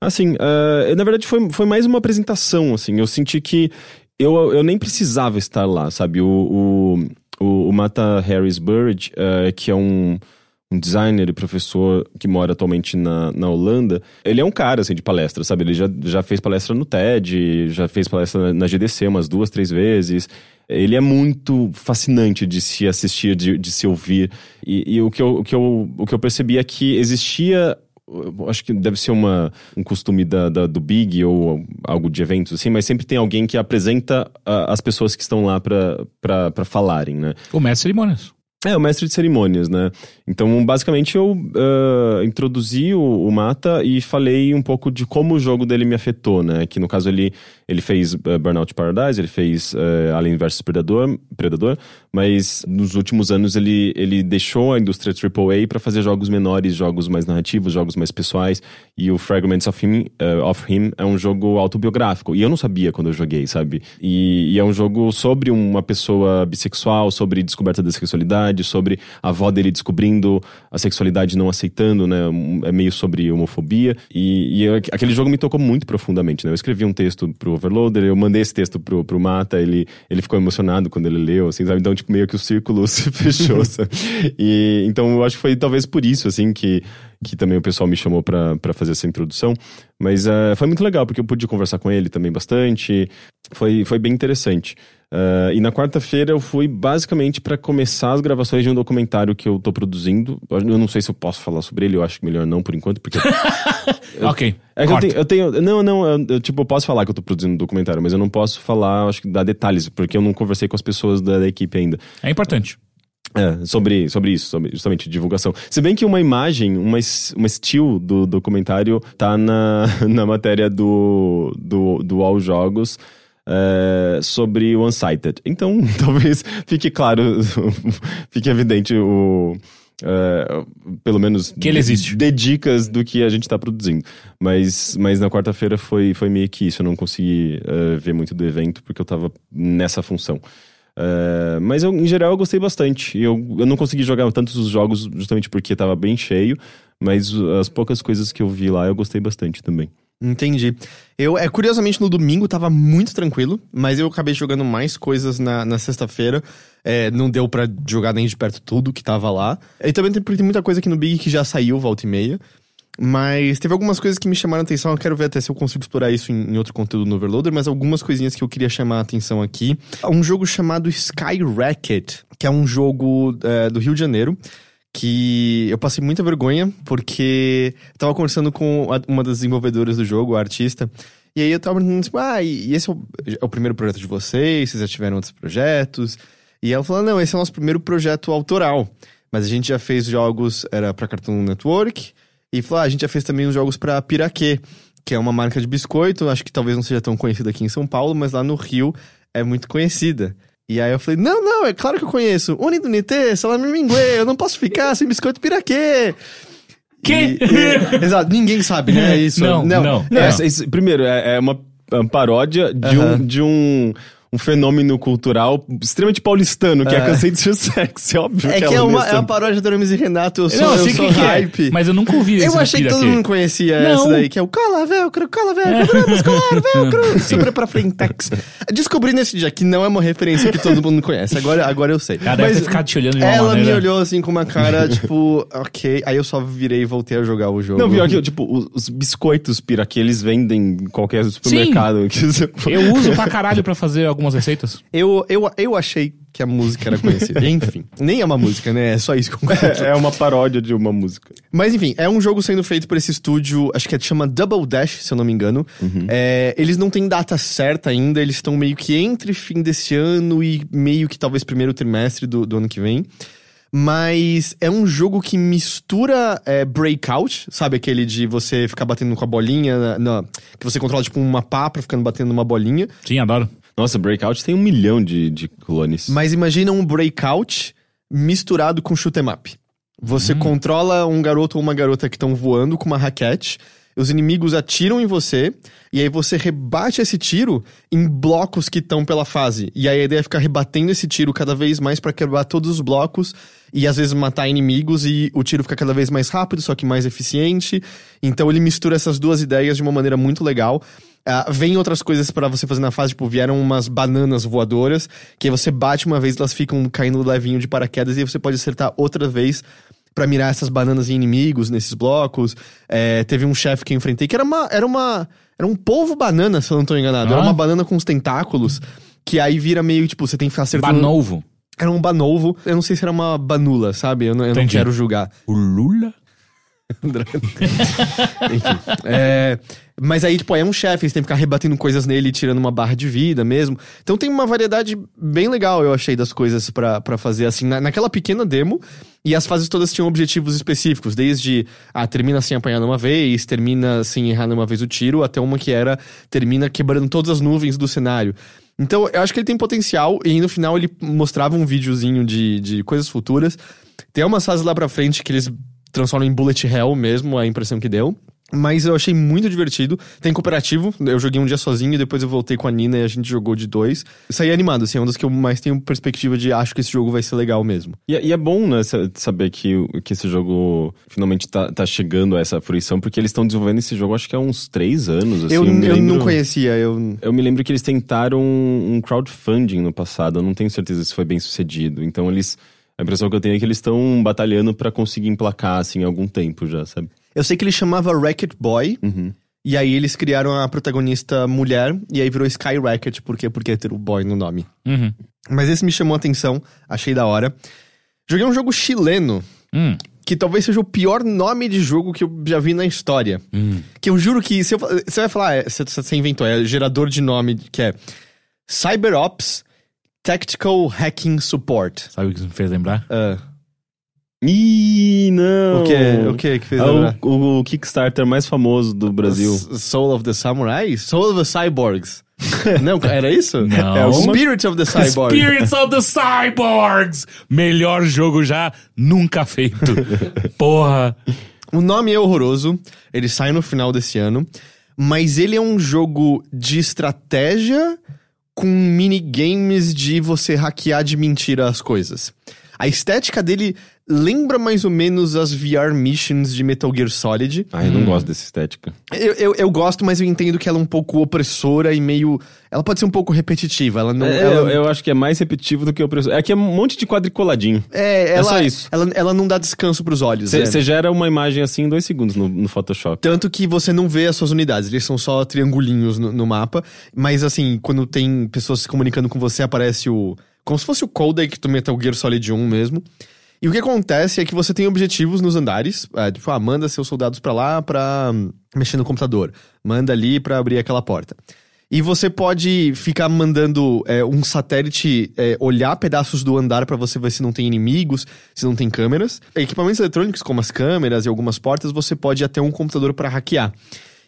Speaker 2: Assim, eh, na verdade foi, foi mais uma apresentação, assim. Eu senti que eu, eu nem precisava estar lá, sabe? O, o, o, o Mata Harris Bird, eh, que é um, um designer e professor que mora atualmente na, na Holanda, ele é um cara, assim, de palestra, sabe? Ele já, já fez palestra no TED, já fez palestra na, na GDC umas duas, três vezes. Ele é muito fascinante de se assistir, de, de se ouvir. E, e o, que eu, o, que eu, o que eu percebi é que existia acho que deve ser uma, um costume da, da- do Big ou algo de eventos assim, mas sempre tem alguém que apresenta ah, as pessoas que estão lá para falarem, né?
Speaker 3: O mestre cerimônias.
Speaker 2: É, o mestre de cerimônias, né? Então, basicamente, eu ah, introduzi o, o Mata e falei um pouco de como o jogo dele me afetou, né? Que no caso ele, ele fez ah, Burnout Paradise, ele fez ah, Alien vs Predador, Predador, mas nos últimos anos ele, ele deixou a indústria AAA para fazer jogos menores, jogos mais narrativos, jogos mais pessoais. E o Fragments of Him, ah, of Him é um jogo autobiográfico. E eu não sabia quando eu joguei, sabe? E, e é um jogo sobre uma pessoa bissexual, sobre descoberta da sexualidade, sobre a avó dele descobrindo a sexualidade não aceitando, né? É meio sobre homofobia. E, e eu- aquele jogo me tocou muito profundamente, né? Eu escrevi um texto pro Overloader, eu mandei esse texto pro, pro Mata, ele, ele ficou emocionado quando ele leu, assim, sabe? Então, tipo, meio que o círculo [LAUGHS] se fechou, [LAUGHS] sabe? E, então, eu acho que foi talvez por isso, assim, que, que também o pessoal me chamou pra pra fazer essa introdução. Mas eh, foi muito legal, porque eu pude conversar com ele também bastante. Foi, foi bem interessante. Eh, e na quarta-feira eu fui basicamente pra começar as gravações de um documentário que eu tô produzindo. Eu não sei se eu posso falar sobre ele, eu acho que melhor não por enquanto, porque. [LAUGHS]
Speaker 3: ok.
Speaker 2: É eu tenho, eu tenho- Não, não, eu, eu, tipo, eu posso falar que eu tô produzindo um documentário, mas eu não posso falar, acho que dar detalhes, porque eu não conversei com as pessoas da, da equipe ainda.
Speaker 3: É importante.
Speaker 2: É, sobre, sobre isso, sobre justamente divulgação. Se bem que uma imagem, uma, uma still do documentário tá na, [LAUGHS] na matéria do, do, do All Jogos é, sobre o Unsighted. Então, [LAUGHS] talvez fique claro, [LAUGHS] fique evidente o. é, pelo menos
Speaker 3: Que ele existe.
Speaker 2: dê dicas do que a gente tá produzindo. Mas, mas na quarta-feira foi, foi meio que isso. Eu não consegui é, ver muito do evento porque eu tava nessa função. É, mas eu, em geral eu gostei bastante. Eu, eu não consegui jogar tantos os jogos justamente porque tava bem cheio. Mas as poucas coisas que eu vi lá eu gostei bastante também.
Speaker 1: Entendi. Eu, é, curiosamente, no domingo tava muito tranquilo, mas eu acabei jogando mais coisas na, na sexta-feira. É, não deu pra jogar nem de perto tudo que tava lá. E também tem, tem muita coisa aqui no Big que já saiu, volta e meia. Mas teve algumas coisas que me chamaram a atenção. Eu quero ver até se eu consigo explorar isso em, em outro conteúdo no Overloader, mas algumas coisinhas que eu queria chamar a atenção aqui. Um jogo chamado Sky Racket, que é um jogo é, do Rio de Janeiro que eu passei muita vergonha, porque eu tava conversando com uma das desenvolvedoras do jogo, a artista, e aí eu tava perguntando, tipo, ah, e e esse é o, é o primeiro projeto de vocês? Vocês já tiveram outros projetos? E ela falou, não, esse é o nosso primeiro projeto autoral, mas a gente já fez jogos, era pra Cartoon Network, e falou, ah, a gente já fez também uns jogos pra Piraquê, que é uma marca de biscoito, acho que talvez não seja tão conhecida aqui em São Paulo, mas lá no Rio é muito conhecida. E aí eu falei, não, não, é claro que eu conheço. Unidunité, salame mingue, eu não posso ficar sem biscoito piraquê.
Speaker 3: Que? [LAUGHS]
Speaker 1: Exato, ninguém sabe, né? Isso.
Speaker 3: Não, não.
Speaker 2: Não,
Speaker 3: É.
Speaker 2: essa- isso- primeiro, é, é uma é, paródia de, um, de um, um fenômeno cultural extremamente paulistano, que é,
Speaker 1: É.
Speaker 2: Cansei de Ser Sexy, óbvio
Speaker 1: É que é
Speaker 2: não
Speaker 1: uma,
Speaker 2: ia
Speaker 1: é uma paródia do Hermes e Renato, eu sou,
Speaker 3: não, eu
Speaker 1: sou
Speaker 3: que, que é,
Speaker 1: hype.
Speaker 3: mas eu nunca ouvi
Speaker 1: Eu achei que todo mundo conhecia
Speaker 3: Não.
Speaker 1: essa daí, que é o cola velcro, cola velcro, podemos colar [LAUGHS] velcro, super pra frentex. Descobri nesse dia que não é uma referência que todo mundo conhece, agora, agora eu sei.
Speaker 3: Ela deve
Speaker 1: Mas
Speaker 3: ter ficado te olhando de uma
Speaker 1: ela
Speaker 3: maneira...
Speaker 1: me olhou assim com uma cara, tipo, ok, aí eu só virei e voltei a jogar o jogo.
Speaker 2: Não, pior que, tipo, os, os biscoitos piraquê, eles vendem em qualquer supermercado. que você-
Speaker 3: Eu [LAUGHS] uso pra [LAUGHS] caralho pra fazer algumas receitas.
Speaker 1: Eu, eu, eu achei que a música era conhecida. [LAUGHS] enfim, nem é uma música, né? É só isso que eu.
Speaker 2: É, é uma paródia de uma música.
Speaker 1: Mas enfim, é um jogo sendo feito por esse estúdio, acho que é, chama Double Dash, se eu não me engano. É, eles não têm data certa ainda, eles estão meio que entre fim desse ano e meio que talvez primeiro trimestre do, do ano que vem. Mas é um jogo que mistura é, Breakout, sabe aquele de você ficar batendo com a bolinha, na, na- que você controla tipo uma pá pra ficando batendo numa bolinha.
Speaker 3: Sim, adoro.
Speaker 2: Nossa, Breakout tem um milhão de, de clones.
Speaker 1: Mas imagina um breakout misturado com shoot 'em up. Você controla um garoto ou uma garota que estão voando com uma raquete os inimigos atiram em você, e aí você rebate esse tiro em blocos que estão pela fase. E aí a ideia é ficar rebatendo esse tiro cada vez mais para quebrar todos os blocos e às vezes matar inimigos e o tiro fica cada vez mais rápido, só que mais eficiente. Então ele mistura essas duas ideias de uma maneira muito legal. Uh, vem outras coisas para você fazer na fase, tipo, vieram umas bananas voadoras, que aí você bate uma vez, elas ficam caindo levinho de paraquedas, e aí você pode acertar outra vez para mirar essas bananas em inimigos nesses blocos. É, teve um chefe que eu enfrentei que era uma. Era uma. Era um polvo banana, se eu não tô enganado.
Speaker 3: Ah.
Speaker 1: Era uma banana com os tentáculos. Que aí vira meio, tipo, você tem que ficar acertando.
Speaker 3: Banovo.
Speaker 1: Era um banovo. Eu não sei se era uma banula, sabe? Eu não, eu não quero julgar.
Speaker 3: O Lula? [LAUGHS] [LAUGHS]
Speaker 1: Enfim. É, mas aí, tipo, é um chefe, você tem que ficar rebatendo coisas nele e tirando uma barra de vida mesmo. Então tem uma variedade bem legal, eu achei, das coisas pra fazer, assim, na, naquela pequena demo. E as fases todas tinham objetivos específicos, desde, ah, termina sem apanhar uma vez, termina sem errar uma vez o tiro, até uma que era, termina quebrando todas as nuvens do cenário. Então, eu acho que ele tem potencial, e no final ele mostrava um videozinho de, de coisas futuras. Tem umas fases lá pra frente que eles transformam em bullet hell mesmo, a impressão que deu. Mas eu achei muito divertido. Tem cooperativo. Eu joguei um dia sozinho e depois eu voltei com a Nina e a gente jogou de dois. Saí animado, assim, é um dos que eu mais tenho perspectiva de acho que esse jogo vai ser legal mesmo.
Speaker 2: E, é- e é bom, né, sa- saber que, que esse jogo finalmente tá, tá chegando a essa fruição, porque eles estão desenvolvendo esse jogo acho que há uns três anos, assim.
Speaker 1: eu
Speaker 2: me
Speaker 1: eu
Speaker 2: lembro-
Speaker 1: não conhecia, eu.
Speaker 2: Eu me lembro que eles tentaram um crowdfunding no passado, eu não tenho certeza se foi bem sucedido. Então eles. A impressão que eu tenho é que eles estão batalhando pra conseguir emplacar, assim, há algum tempo já, sabe?
Speaker 1: Eu sei que ele chamava Racket Boy.
Speaker 2: Uhum.
Speaker 1: E aí eles criaram a protagonista mulher. E aí virou Sky Racket, porque porque ter o boy no nome.
Speaker 3: Uhum.
Speaker 1: Mas esse me chamou a atenção, achei da hora. Joguei um jogo chileno,
Speaker 3: Hum.
Speaker 1: que talvez seja o pior nome de jogo que eu já vi na história.
Speaker 3: Hum.
Speaker 1: Que eu juro que se eu você vai falar, é, você, você inventou, é gerador de nome que é Cyber Ops Tactical Hacking Support.
Speaker 3: Sabe o que isso me fez lembrar?
Speaker 1: Ah,
Speaker 2: Ih, não!
Speaker 1: o que? O que que fez
Speaker 2: É
Speaker 1: lembrar?
Speaker 2: o, o Kickstarter mais famoso do Brasil.
Speaker 1: S- Soul of the Samurai? Soul of the Cyborgs. [LAUGHS] Não, era isso?
Speaker 3: Não.
Speaker 1: É o Spirit of the Cyborg.
Speaker 3: Spirits of the Cyborgs! Melhor jogo já nunca feito. Porra.
Speaker 1: O nome é horroroso, ele sai no final desse ano, mas ele é um jogo de estratégia com minigames de você hackear de mentira as coisas. A estética dele lembra mais ou menos as VR missions de Metal Gear Solid.
Speaker 2: Ah, eu não gosto dessa estética.
Speaker 1: Eu, eu, eu gosto, mas eu entendo que ela é um pouco opressora e meio. Ela pode ser um pouco repetitiva. Ela não.
Speaker 2: É,
Speaker 1: ela,
Speaker 2: eu, eu acho que é mais repetitivo do que o preço. É que é um monte de quadriculadinho.
Speaker 1: é, ela,
Speaker 2: só isso.
Speaker 1: Ela, ela não dá descanso pros olhos. é.
Speaker 2: Você gera uma imagem assim em dois segundos no, no Photoshop.
Speaker 1: Tanto que você não vê as suas unidades, eles são só triangulinhos no, no mapa. Mas assim, quando tem pessoas se comunicando com você, aparece o. Como se fosse o codec do Metal Gear Solid 1 mesmo. E o que acontece é que você tem objetivos nos andares. É, tipo, ah, manda seus soldados pra lá hum, mexer no computador. Manda ali pra abrir aquela porta. E você pode ficar mandando é, um satélite é, olhar pedaços do andar pra você ver se não tem inimigos, se não tem câmeras. Equipamentos eletrônicos, como as câmeras e algumas portas, você pode ir até um computador pra hackear.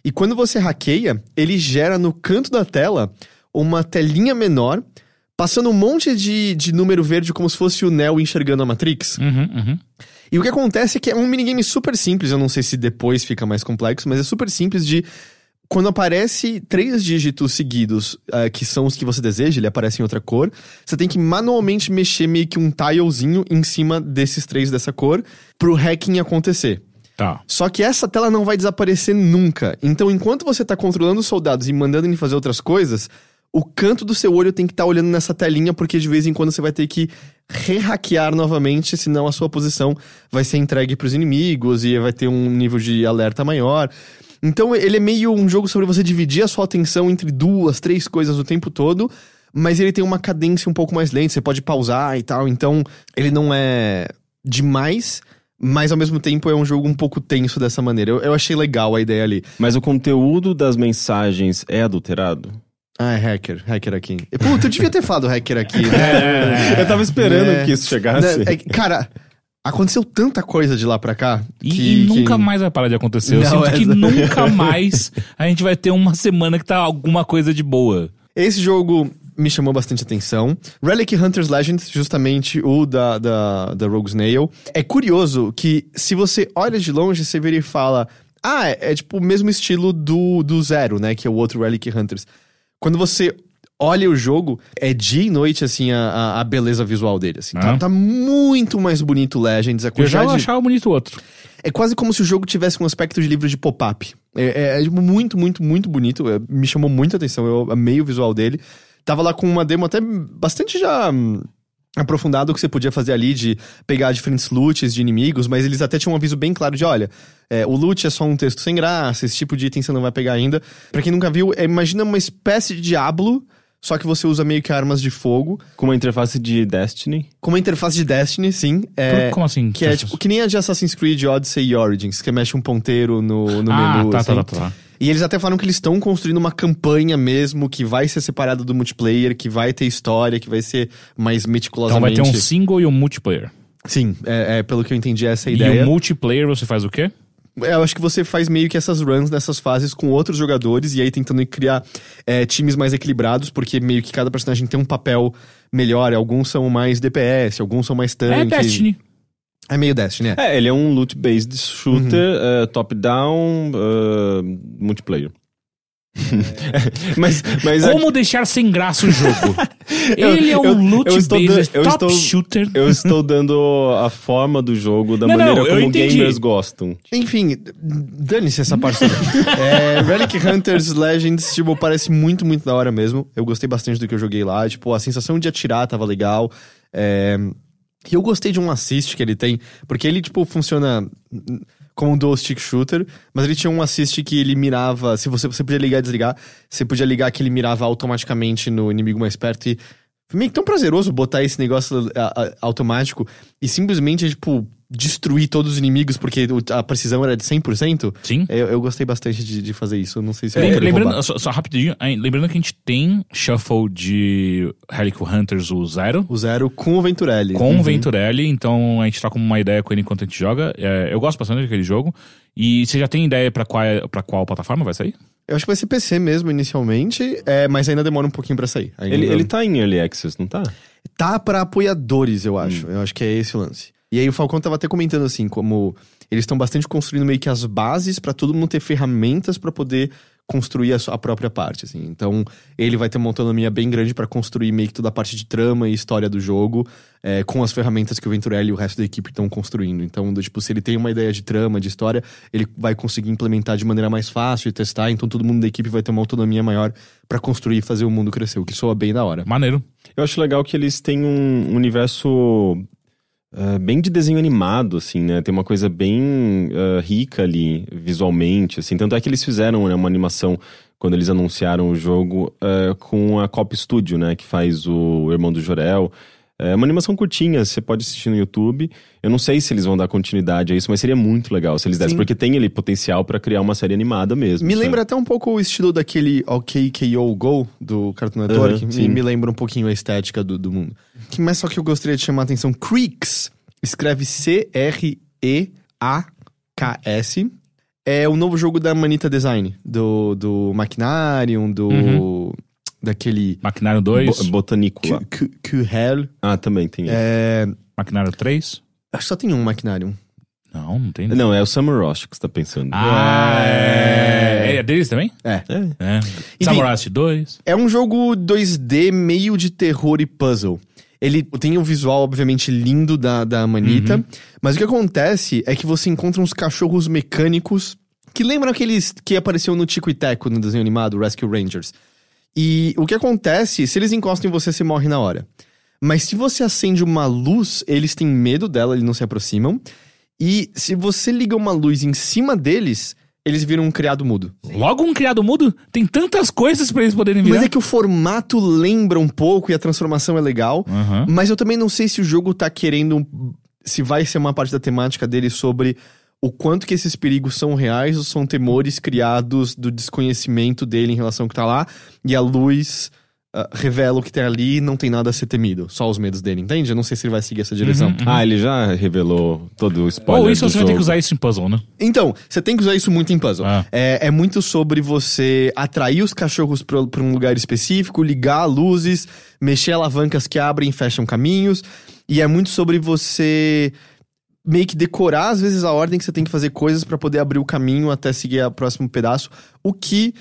Speaker 1: E quando você hackeia, ele gera no canto da tela uma telinha menor, passando um monte de, de número verde como se fosse o Neo enxergando a Matrix.
Speaker 3: Uhum, uhum.
Speaker 1: E o que acontece é que é um minigame super simples, eu não sei se depois fica mais complexo, mas é super simples de. Quando aparece três dígitos seguidos, ah, que são os que você deseja, ele aparece em outra cor, você tem que manualmente mexer meio que um tilezinho em cima desses três dessa cor pro hacking acontecer.
Speaker 3: Tá.
Speaker 1: Só que essa tela não vai desaparecer nunca. Então, enquanto você tá controlando os soldados e mandando eles fazer outras coisas, o canto do seu olho tem que estar olhando nessa telinha, porque de vez em quando você vai ter que re-hackear novamente, senão a sua posição vai ser entregue pros inimigos e vai ter um nível de alerta maior. Então, ele é meio um jogo sobre você dividir a sua atenção entre duas, três coisas o tempo todo. Mas ele tem uma cadência um pouco mais lenta, você pode pausar e tal. Então, ele não é demais, mas ao mesmo tempo é um jogo um pouco tenso dessa maneira. Eu, eu achei legal a ideia ali.
Speaker 2: Mas o conteúdo das mensagens é adulterado?
Speaker 1: Ah, é hacker, hacker aqui. Puta, eu devia ter falado hacker aqui, né? [LAUGHS]
Speaker 2: Eu tava esperando
Speaker 1: É.
Speaker 2: que isso chegasse.
Speaker 1: Né, é cara, aconteceu tanta coisa de lá pra cá.
Speaker 3: E,
Speaker 1: que,
Speaker 3: e nunca
Speaker 1: que-
Speaker 3: mais vai parar de acontecer. Eu
Speaker 1: Não,
Speaker 3: sinto que nunca [LAUGHS] mais a gente vai ter uma semana que tá alguma coisa de boa.
Speaker 1: Esse jogo me chamou bastante atenção. Relic Hunters Legends, justamente o da, da, da Rogue Snail. É curioso que se você olha de longe, você vira e fala... Ah, é, é tipo o mesmo estilo do, do Zero, né? Que é o outro Relic Hunters. Quando você olha o jogo, é dia e noite, assim, a, a, beleza visual dele, assim. Tá,
Speaker 3: Ah.
Speaker 1: tá muito mais bonito o Legends. A
Speaker 3: Eu já
Speaker 1: quantidade-
Speaker 3: achava bonito o outro.
Speaker 1: É quase como se o jogo tivesse um aspecto de livro de pop-up. É, é, é, tipo, muito, muito, muito bonito. É, me chamou muita atenção. Eu amei o visual dele. Tava lá com uma demo até bastante já aprofundado que você podia fazer ali de pegar diferentes loots de inimigos, mas eles até tinham um aviso bem claro de, olha, é, o loot é só um texto sem graça, esse tipo de item você não vai pegar ainda. Pra quem nunca viu, é, imagina uma espécie de Diablo, só que você usa meio que armas de fogo,
Speaker 2: Com uma interface de Destiny.
Speaker 1: com uma interface de Destiny, sim. É,
Speaker 3: Como assim?
Speaker 1: que é tipo, que nem a de Assassin's Creed Odyssey e Origins, que mexe um ponteiro no, no
Speaker 3: ah,
Speaker 1: menu.
Speaker 3: tá,
Speaker 1: assim.
Speaker 3: tá, tá, tá.
Speaker 1: E eles até falaram que eles estão construindo uma campanha mesmo, que vai ser separada do multiplayer, que vai ter história, que vai ser mais
Speaker 3: Então
Speaker 1: meticulosamente.
Speaker 3: vai ter um single e um multiplayer.
Speaker 1: Sim, é, é, pelo que eu entendi, essa é a
Speaker 3: E
Speaker 1: ideia.
Speaker 3: o multiplayer você faz o quê?
Speaker 1: Eu acho que você faz meio que essas runs nessas fases com outros jogadores e aí tentando criar é, times mais equilibrados, porque meio que cada personagem tem um papel melhor. Alguns são mais DPS, alguns são mais tanque.
Speaker 3: É Destiny.
Speaker 1: É meio Destiny, né?
Speaker 2: É, ele é um loot-based shooter, eh, top-down, eh, multiplayer. [LAUGHS] mas, mas a-
Speaker 3: Como deixar sem graça o jogo? [LAUGHS]
Speaker 2: Eu-
Speaker 3: Ele é um
Speaker 2: eu-
Speaker 3: loot
Speaker 2: eu estou
Speaker 3: based
Speaker 2: dan- eu
Speaker 3: top
Speaker 2: estou-
Speaker 3: shooter.
Speaker 2: eu estou dando a forma do jogo da
Speaker 3: Não,
Speaker 2: maneira
Speaker 3: não, eu
Speaker 2: como gamers gostam.
Speaker 1: Enfim, dane-se essa parte [LAUGHS] é, Relic Hunters Legends, tipo, parece muito, muito da hora mesmo. Eu gostei bastante do que eu joguei lá. Tipo, a sensação de atirar tava legal. É, E eu gostei de um assist que ele tem, porque ele, tipo, funciona como um dual stick shooter, mas ele tinha um assist que ele mirava. Se você, você podia ligar e desligar, você podia ligar que ele mirava automaticamente no inimigo mais perto e. Foi meio que tão prazeroso botar esse negócio a- a- automático e simplesmente, tipo, destruir todos os inimigos porque a precisão era de 100%.
Speaker 3: Sim.
Speaker 1: Eu, eu gostei bastante de, de fazer isso. Eu não sei se querer
Speaker 3: lembrando,
Speaker 1: roubar.
Speaker 3: só, só rapidinho, lembrando que a gente tem shuffle de Relic Hunters o Zero.
Speaker 1: O Zero com o Venturelli.
Speaker 3: Com
Speaker 1: Uhum.
Speaker 3: o Venturelli, então a gente tá com uma ideia com ele enquanto a gente joga. É, eu gosto bastante daquele jogo. E você já tem ideia pra qual, pra qual plataforma vai sair?
Speaker 1: Eu acho que vai ser PC mesmo inicialmente, é, mas ainda demora um pouquinho pra sair. Ainda
Speaker 2: Ele,
Speaker 1: não-
Speaker 2: ele tá em Early Access, não tá?
Speaker 1: tá pra apoiadores, eu
Speaker 3: Hum.
Speaker 1: acho. Eu acho que é esse o lance. E aí o Falcão tava até comentando assim, como eles estão bastante construindo meio que as bases pra todo mundo ter ferramentas pra poder construir a, sua- a própria parte, assim. Então, ele vai ter uma autonomia bem grande pra construir meio que toda a parte de trama e história do jogo, é, com as ferramentas que o Venturelli e o resto da equipe estão construindo. Então, do, tipo, se ele tem uma ideia de trama, de história, ele vai conseguir implementar de maneira mais fácil e testar, então todo mundo da equipe vai ter uma autonomia maior pra construir e fazer o mundo crescer, o que soa bem da hora.
Speaker 3: Maneiro.
Speaker 2: Eu acho legal que eles têm um universo eh, bem de desenho animado, assim, né? Tem uma coisa bem eh, rica ali, visualmente, assim. Tanto é que eles fizeram né, uma animação, quando eles anunciaram o jogo, eh, com a Cop Studio, né? Que faz o Irmão do Jorel. É uma animação curtinha, você pode assistir no YouTube. Eu não sei se eles vão dar continuidade a isso, mas seria muito legal se eles dessem,
Speaker 1: Sim.
Speaker 2: porque tem ali potencial pra criar uma série animada mesmo.
Speaker 1: Me
Speaker 2: sabe?
Speaker 1: lembra até um pouco o estilo daquele OKKO Go do Cartoon Network.
Speaker 2: Aham,
Speaker 1: me,
Speaker 2: sim.
Speaker 1: me lembra um pouquinho a estética do, do mundo. Que, mas só que eu gostaria de chamar a atenção. Creeks, escreve C-R-E-A-K-S. É o novo jogo da Manita Design, do, do Machinarium, do...
Speaker 3: Uhum.
Speaker 1: Daquele...
Speaker 3: Maquinário 2,
Speaker 2: Bo Botanicula.
Speaker 1: Kuhel.
Speaker 2: Ah, também tem.
Speaker 1: É,
Speaker 3: Maquinário 3.
Speaker 1: acho que só tem um Machinarium.
Speaker 3: Não, não tem.
Speaker 2: Não, é o Summer Rush que você tá pensando.
Speaker 3: Ah, é. É deles também?
Speaker 1: É.
Speaker 2: É.
Speaker 3: É. Samurai 2.
Speaker 1: É um jogo 2D meio de terror e puzzle. Ele tem um visual, obviamente, lindo da, da Manita, mas o que acontece é que você encontra uns cachorros mecânicos que lembram aqueles que apareciam no Tico e Teco no desenho animado, Rescue Rangers. E o que acontece, se eles encostam em você, você morre na hora. Mas se você acende uma luz, eles têm medo dela, eles não se aproximam. E se você liga uma luz em cima deles, eles viram um criado mudo.
Speaker 3: Logo um criado mudo? Tem tantas coisas pra eles poderem virar.
Speaker 1: Mas é que o formato lembra um pouco e a transformação é legal.
Speaker 3: Aham.
Speaker 1: Mas eu também não sei se o jogo tá querendo. Se vai ser uma parte da temática dele sobre o quanto que esses perigos são reais ou são temores criados do desconhecimento dele em relação ao que tá lá. E a luz ah, revela o que tem ali e não tem nada a ser temido. Só os medos dele, entende? Eu não sei se ele vai seguir essa direção.
Speaker 3: Uhum.
Speaker 2: Ah, ele já revelou todo o spoiler
Speaker 3: Ou isso
Speaker 2: do
Speaker 3: você vai ter
Speaker 2: jogo.
Speaker 3: que usar isso em puzzle, né?
Speaker 1: Então, você tem que usar isso muito em puzzle.
Speaker 3: Ah.
Speaker 1: É, é muito sobre você atrair os cachorros pra pra um lugar específico, ligar luzes, mexer alavancas que abrem e fecham caminhos. E é muito sobre você meio que decorar, às vezes, a ordem que você tem que fazer coisas pra poder abrir o caminho até seguir o próximo pedaço, o que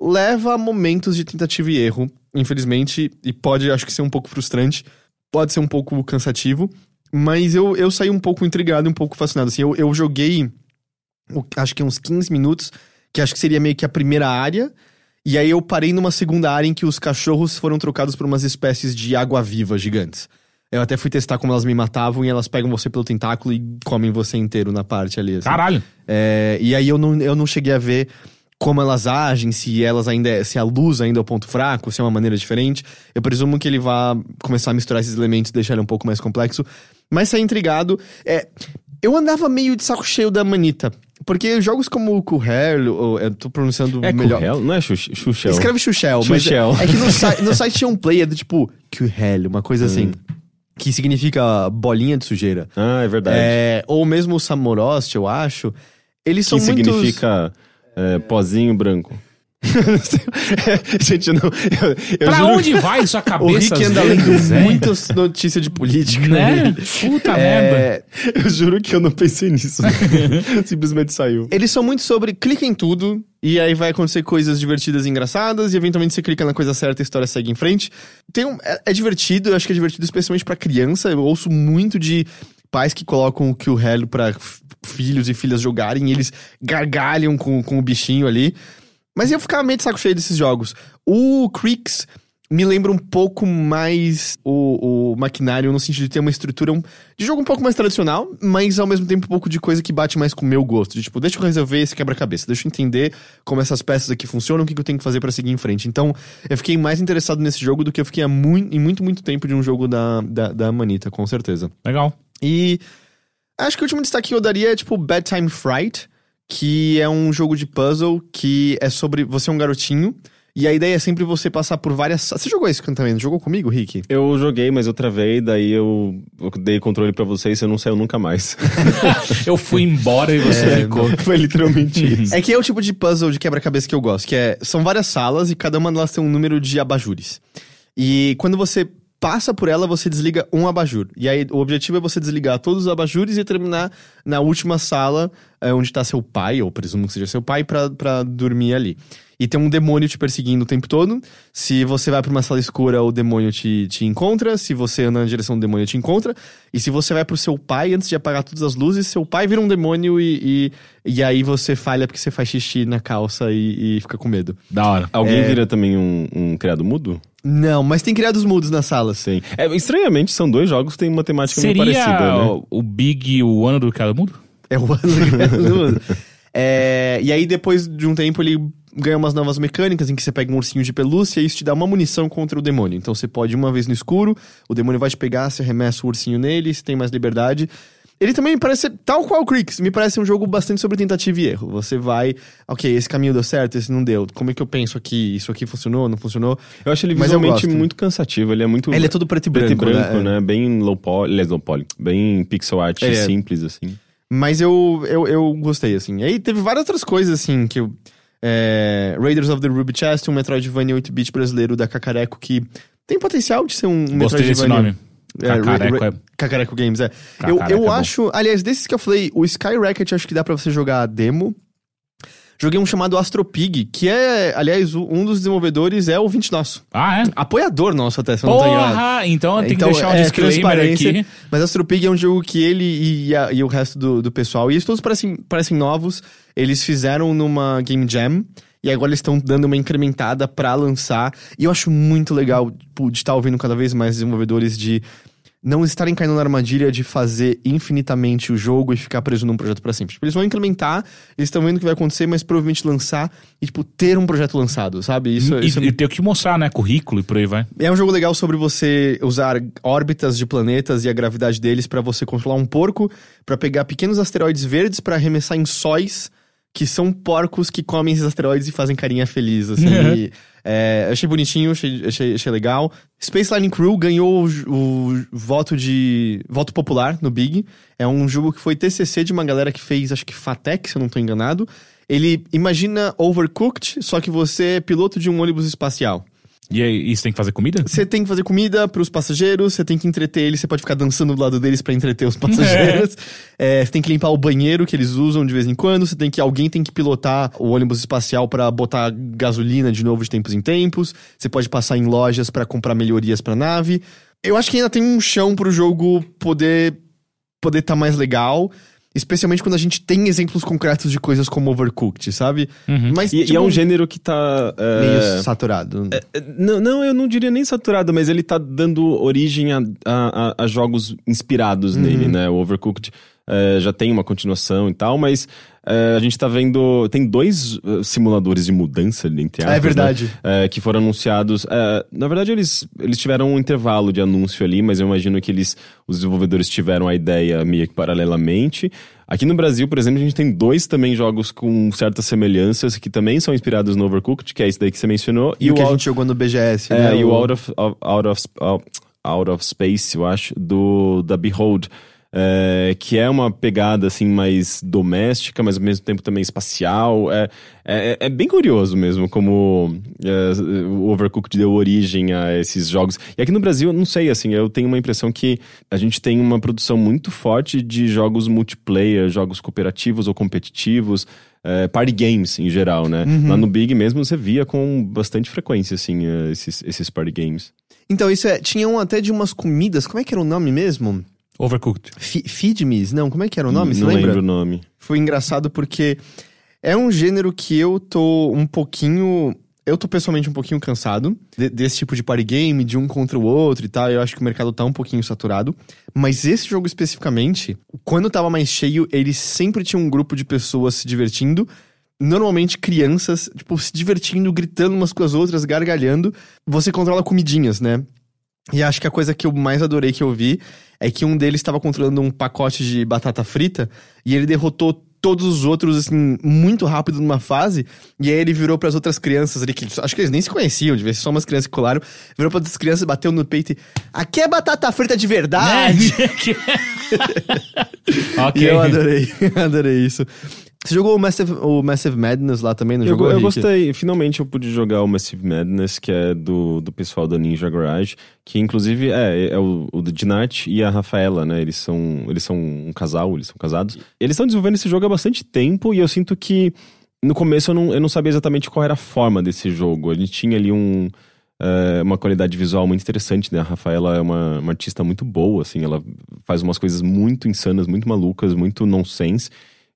Speaker 1: leva a momentos de tentativa e erro, infelizmente, e pode, acho que, ser um pouco frustrante, pode ser um pouco cansativo, mas eu, eu saí um pouco intrigado e um pouco fascinado. Assim, eu, eu joguei, acho que uns 15 minutos, que acho que seria meio que a primeira área, e aí eu parei numa segunda área em que os cachorros foram trocados por umas espécies de água-viva gigantes. Eu até fui testar como elas me matavam e elas pegam você pelo tentáculo e comem você inteiro na parte ali. assim.
Speaker 3: Caralho.
Speaker 1: É, e aí eu não, eu não cheguei a ver como elas agem, se elas ainda se a luz ainda é o ponto fraco, se é uma maneira diferente. Eu presumo que ele vá começar a misturar esses elementos e deixar ele um pouco mais complexo. Mas saí intrigado. É, eu andava meio de saco cheio da manita. Porque jogos como o Kuhel, ou eu tô pronunciando
Speaker 2: É
Speaker 1: melhor.
Speaker 2: Kuhel? Não é Xux- Xuxel?
Speaker 1: Escreve Xuxel, mas
Speaker 2: Xuxel.
Speaker 1: é, é que no, no site tinha um player do tipo Kuhel, uma coisa assim. Que significa bolinha de sujeira.
Speaker 2: Ah, é verdade.
Speaker 1: É, ou mesmo o Samorost, eu acho. Eles
Speaker 2: que
Speaker 1: são muitos...
Speaker 2: significa é, pozinho branco. [LAUGHS]
Speaker 1: Gente, não. Eu, eu
Speaker 3: Pra
Speaker 1: juro,
Speaker 3: onde vai sua [LAUGHS]
Speaker 1: o
Speaker 3: cabeça?
Speaker 1: Rick
Speaker 3: às
Speaker 1: anda lendo muitas notícias de política.
Speaker 3: Né? Puta merda.
Speaker 1: É,
Speaker 2: Eu juro que eu não pensei nisso. [LAUGHS] Simplesmente saiu.
Speaker 1: eles são muito sobre clica em tudo, e aí vai acontecer coisas divertidas e engraçadas, e eventualmente você clica na coisa certa e a história segue em frente. Tem um, é, é divertido, eu acho que é divertido especialmente pra criança. Eu ouço muito de pais que colocam o Kill Hell pra filhos e filhas jogarem, e eles gargalham com, com o bichinho ali. Mas eu ficava meio de saco cheio desses jogos. O Creeks me lembra um pouco mais o, o maquinário, no sentido de ter uma estrutura um- de jogo um pouco mais tradicional, mas ao mesmo tempo um pouco de coisa que bate mais com o meu gosto. De tipo, deixa eu resolver esse quebra-cabeça, deixa eu entender como essas peças aqui funcionam, o que, que eu tenho que fazer pra seguir em frente. Então, eu fiquei mais interessado nesse jogo do que eu fiquei há muito, em muito, muito tempo de um jogo da, da, da Manita, com certeza.
Speaker 3: Legal.
Speaker 1: E acho que o último destaque que eu daria é tipo Bedtime Fright, que é um jogo de puzzle que é sobre você é um garotinho e a ideia é sempre você passar por várias. Você jogou isso também? Jogou comigo, Rick?
Speaker 2: Eu joguei, mas eu travei, daí eu, eu dei controle pra você e você não saiu nunca mais. [LAUGHS]
Speaker 3: Eu fui embora e você
Speaker 1: É,
Speaker 3: ficou. [LAUGHS]
Speaker 2: Foi literalmente isso.
Speaker 1: É que é o tipo de puzzle de quebra-cabeça que eu gosto, que é são várias salas e cada uma delas tem um número de abajures. E quando você passa por ela, você desliga um abajur. E aí o objetivo é você desligar todos os abajures e terminar na última sala, é, onde tá seu pai, ou presumo que seja seu pai, pra, pra dormir ali. E tem um demônio te perseguindo o tempo todo. Se você vai pra uma sala escura, o demônio te, te encontra. Se você anda na direção do demônio, te encontra. E se você vai pro seu pai, antes de apagar todas as luzes, seu pai vira um demônio e, e, e aí você falha porque você faz xixi na calça e, e fica com medo.
Speaker 3: Da hora.
Speaker 2: Alguém
Speaker 1: É.
Speaker 2: vira também um, um criado mudo?
Speaker 1: Não, mas tem criados mudos nas salas.
Speaker 2: Sim. É, estranhamente, são dois jogos que têm uma temática muito
Speaker 3: Seria
Speaker 2: parecida, né?
Speaker 3: o- Big e o ano do cara mudo?
Speaker 1: É o ano do. É, e aí, depois de um tempo, ele ganha umas novas mecânicas em que você pega um ursinho de pelúcia e isso te dá uma munição contra o demônio. Então você pode ir uma vez no escuro, o demônio vai te pegar, você arremessa o ursinho nele, você tem mais liberdade. Ele também parece, ser- tal qual o Creeks, me parece um jogo bastante sobre tentativa e erro. Você vai, ok, esse caminho deu certo, esse não deu. Como é que eu penso aqui? Isso aqui funcionou, não funcionou?
Speaker 2: Eu acho ele visualmente muito cansativo. Ele é muito.
Speaker 1: Ele é todo preto e
Speaker 2: preto
Speaker 1: branco,
Speaker 2: e branco,
Speaker 1: né?
Speaker 2: né? Bem low poly, low poly. Bem pixel art
Speaker 1: É.
Speaker 2: simples, assim.
Speaker 1: Mas eu, eu, eu gostei, assim. Aí teve várias outras coisas, assim, que eu... É, Raiders of the Ruby Chest, um Metroidvania 8-bit brasileiro da Cacareco, que tem potencial de ser um
Speaker 3: Gostei desse nome.
Speaker 1: É,
Speaker 3: Cacareco
Speaker 1: Ra-
Speaker 3: é-
Speaker 1: Ra- Cacareco Games, é. Eu,
Speaker 3: Cacareco
Speaker 1: eu
Speaker 3: é bom.
Speaker 1: acho... Aliás, desses que eu falei, o Sky Racket acho que dá pra você jogar a demo. Joguei um chamado Astropig, que é, aliás, um dos desenvolvedores é ouvinte nosso.
Speaker 3: Ah, é?
Speaker 1: Apoiador nosso até, se eu não.
Speaker 3: Porra! Então tem
Speaker 1: Então,
Speaker 3: que deixar um
Speaker 1: é,
Speaker 3: disclaimer aqui.
Speaker 1: Mas Astropig é um jogo que ele e, a- e o resto do, do pessoal, e eles todos parecem, parecem novos, eles fizeram numa Game Jam, e agora eles estão dando uma incrementada pra lançar. E eu acho muito legal tipo, de estar ouvindo cada vez mais desenvolvedores de não estarem caindo na armadilha de fazer infinitamente o jogo e ficar preso num projeto pra sempre. Tipo, eles vão incrementar, eles estão vendo o que vai acontecer, mas provavelmente lançar e, tipo, ter um projeto lançado, sabe? Isso,
Speaker 3: e,
Speaker 1: isso é
Speaker 3: e tem o que mostrar, né? Currículo e por aí vai.
Speaker 1: é um jogo legal sobre você usar órbitas de planetas e a gravidade deles pra você controlar um porco, pra pegar pequenos asteroides verdes pra arremessar em sóis, que são porcos que comem esses asteroides e fazem carinha feliz, assim. E, é, achei bonitinho, achei, achei, achei legal. Space Line Crew ganhou o, o voto de voto popular no Big. É um jogo que foi TCC de uma galera que fez, acho que Fatec, se eu não tô enganado. Ele imagina Overcooked, só que você é piloto de um ônibus espacial.
Speaker 3: E aí, você tem que fazer comida?
Speaker 1: Você tem que fazer comida pros passageiros, você tem que entreter eles, você pode ficar dançando do lado deles pra entreter os passageiros. É, você tem que limpar o banheiro que eles usam de vez em quando, você tem que alguém tem que pilotar o ônibus espacial pra botar gasolina de novo de tempos em tempos. Você pode passar em lojas pra comprar melhorias pra nave. Eu acho que ainda tem um chão pro jogo poder poder tá mais legal. Especialmente quando a gente tem exemplos concretos de coisas como Overcooked, sabe? Mas
Speaker 2: E, e
Speaker 1: tipo,
Speaker 2: é um gênero que tá. é,
Speaker 1: meio saturado.
Speaker 2: é, Não, não, eu não diria nem saturado, mas ele tá dando origem a, a- a- a jogos inspirados
Speaker 1: Uhum.
Speaker 2: nele, né? O Overcooked é, já tem uma continuação e tal, mas é, a gente tá vendo. Tem dois é, simuladores de mudança, entre aspas.
Speaker 1: É verdade.
Speaker 2: né? É, que foram anunciados. é, na verdade, eles, eles tiveram um intervalo de anúncio ali, mas eu imagino que eles, os desenvolvedores tiveram a ideia meio que paralelamente. Aqui no Brasil, por exemplo, a gente tem dois também jogos com certas semelhanças que também são inspirados no Overcooked, que é esse daí que você mencionou.
Speaker 1: E, o que a
Speaker 2: Out-
Speaker 1: gente jogou no BGS,
Speaker 2: é,
Speaker 1: né?
Speaker 2: e o Out of, out, of, out of Space, eu acho, do da Behold. É, que é uma pegada assim mais doméstica, mas ao mesmo tempo também espacial. É, é, é bem curioso mesmo como é, o Overcooked deu origem a esses jogos. E aqui no Brasil, eu não sei, assim, eu tenho uma impressão que a gente tem uma produção muito forte de jogos multiplayer, jogos cooperativos ou competitivos. é, party games em geral, né? Lá no Big mesmo você via com bastante frequência, assim, é, esses, esses party games.
Speaker 1: Então, isso é. Tinha um até de umas comidas. Como é que era o nome mesmo?
Speaker 3: Overcooked.
Speaker 1: Fi- Feed Me's? Não, como é que era o nome? Você
Speaker 2: não
Speaker 1: lembra?
Speaker 2: lembro o nome.
Speaker 1: Foi engraçado porque é um gênero que eu tô um pouquinho. Eu tô pessoalmente um pouquinho cansado de- desse tipo de party game, de um contra o outro e tal. Eu acho que o mercado tá um pouquinho saturado. Mas esse jogo especificamente, quando tava mais cheio, ele sempre tinha um grupo de pessoas se divertindo. Normalmente crianças, tipo, se divertindo, gritando umas com as outras, gargalhando. Você controla comidinhas, né? E acho que a coisa que eu mais adorei que eu vi é que um deles estava controlando um pacote de batata frita e ele derrotou todos os outros, assim, muito rápido numa fase. E aí ele virou para as outras crianças ali, que acho que eles nem se conheciam, de vez só umas crianças que colaram. Virou para outras crianças, bateu no peito e. Aqui é batata frita de verdade!
Speaker 3: ok. [LAUGHS] [LAUGHS]
Speaker 1: E eu adorei, [LAUGHS] adorei isso. Você jogou o Massive, o Massive Madness lá também, não
Speaker 2: Eu,
Speaker 1: jogou?
Speaker 2: eu
Speaker 1: Rick?
Speaker 2: gostei, finalmente eu pude jogar o Massive Madness, que é do, do pessoal da Ninja Garage, que inclusive é, é o, o Dinat e a Rafaela, né? Eles são, eles são um casal, eles são casados. Eles estão desenvolvendo esse jogo há bastante tempo e eu sinto que no começo eu não, eu não sabia exatamente qual era a forma desse jogo. A gente tinha ali um. é, uma qualidade visual muito interessante, né? A Rafaela é uma, uma artista muito boa, assim, ela faz umas coisas muito insanas, muito malucas, muito nonsense.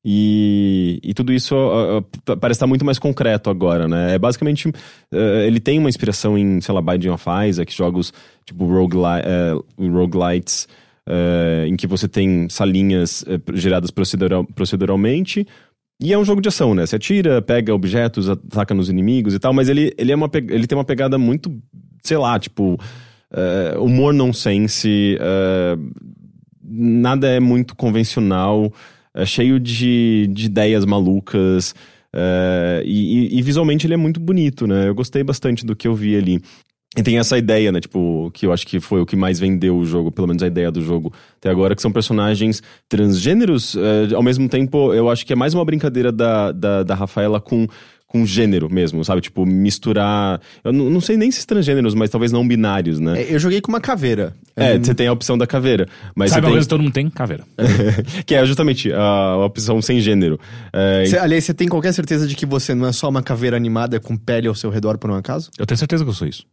Speaker 2: E, e tudo isso ó, p- parece estar muito mais concreto agora, né? É basicamente. eh, ele tem uma inspiração em, sei lá, Binding of Isaac, jogos tipo rogueli eh, roguelites, eh, em que você tem salinhas geradas procedural, proceduralmente. E é um jogo de ação, né? Você atira, pega objetos, ataca nos inimigos e tal, mas ele, ele, é uma, ele tem uma pegada muito, sei lá, tipo. humor nonsense, eh, nada é muito convencional, é cheio de, de ideias malucas. é, e, e- visualmente ele é muito bonito, né? Eu gostei bastante do que eu vi ali. E tem essa ideia, né? Tipo, que eu acho que foi o que mais vendeu o jogo, pelo menos a ideia do jogo até agora, que são personagens transgêneros. é, ao mesmo tempo, eu acho que é mais uma brincadeira da, da, da Rafaela com, com gênero mesmo, sabe? Tipo, misturar. Eu não, não sei nem se transgêneros, mas talvez não binários, né?
Speaker 1: É, Eu joguei com uma caveira.
Speaker 2: É, você tem a opção da caveira. Mas
Speaker 3: Sabe uma
Speaker 2: tem...
Speaker 3: coisa que todo mundo tem? Caveira. [LAUGHS]
Speaker 2: que é justamente a opção sem gênero. É,
Speaker 1: Cê- aliás, você tem qualquer certeza de que você não é só uma caveira animada com pele ao seu redor por um acaso?
Speaker 3: Eu tenho certeza que eu sou isso.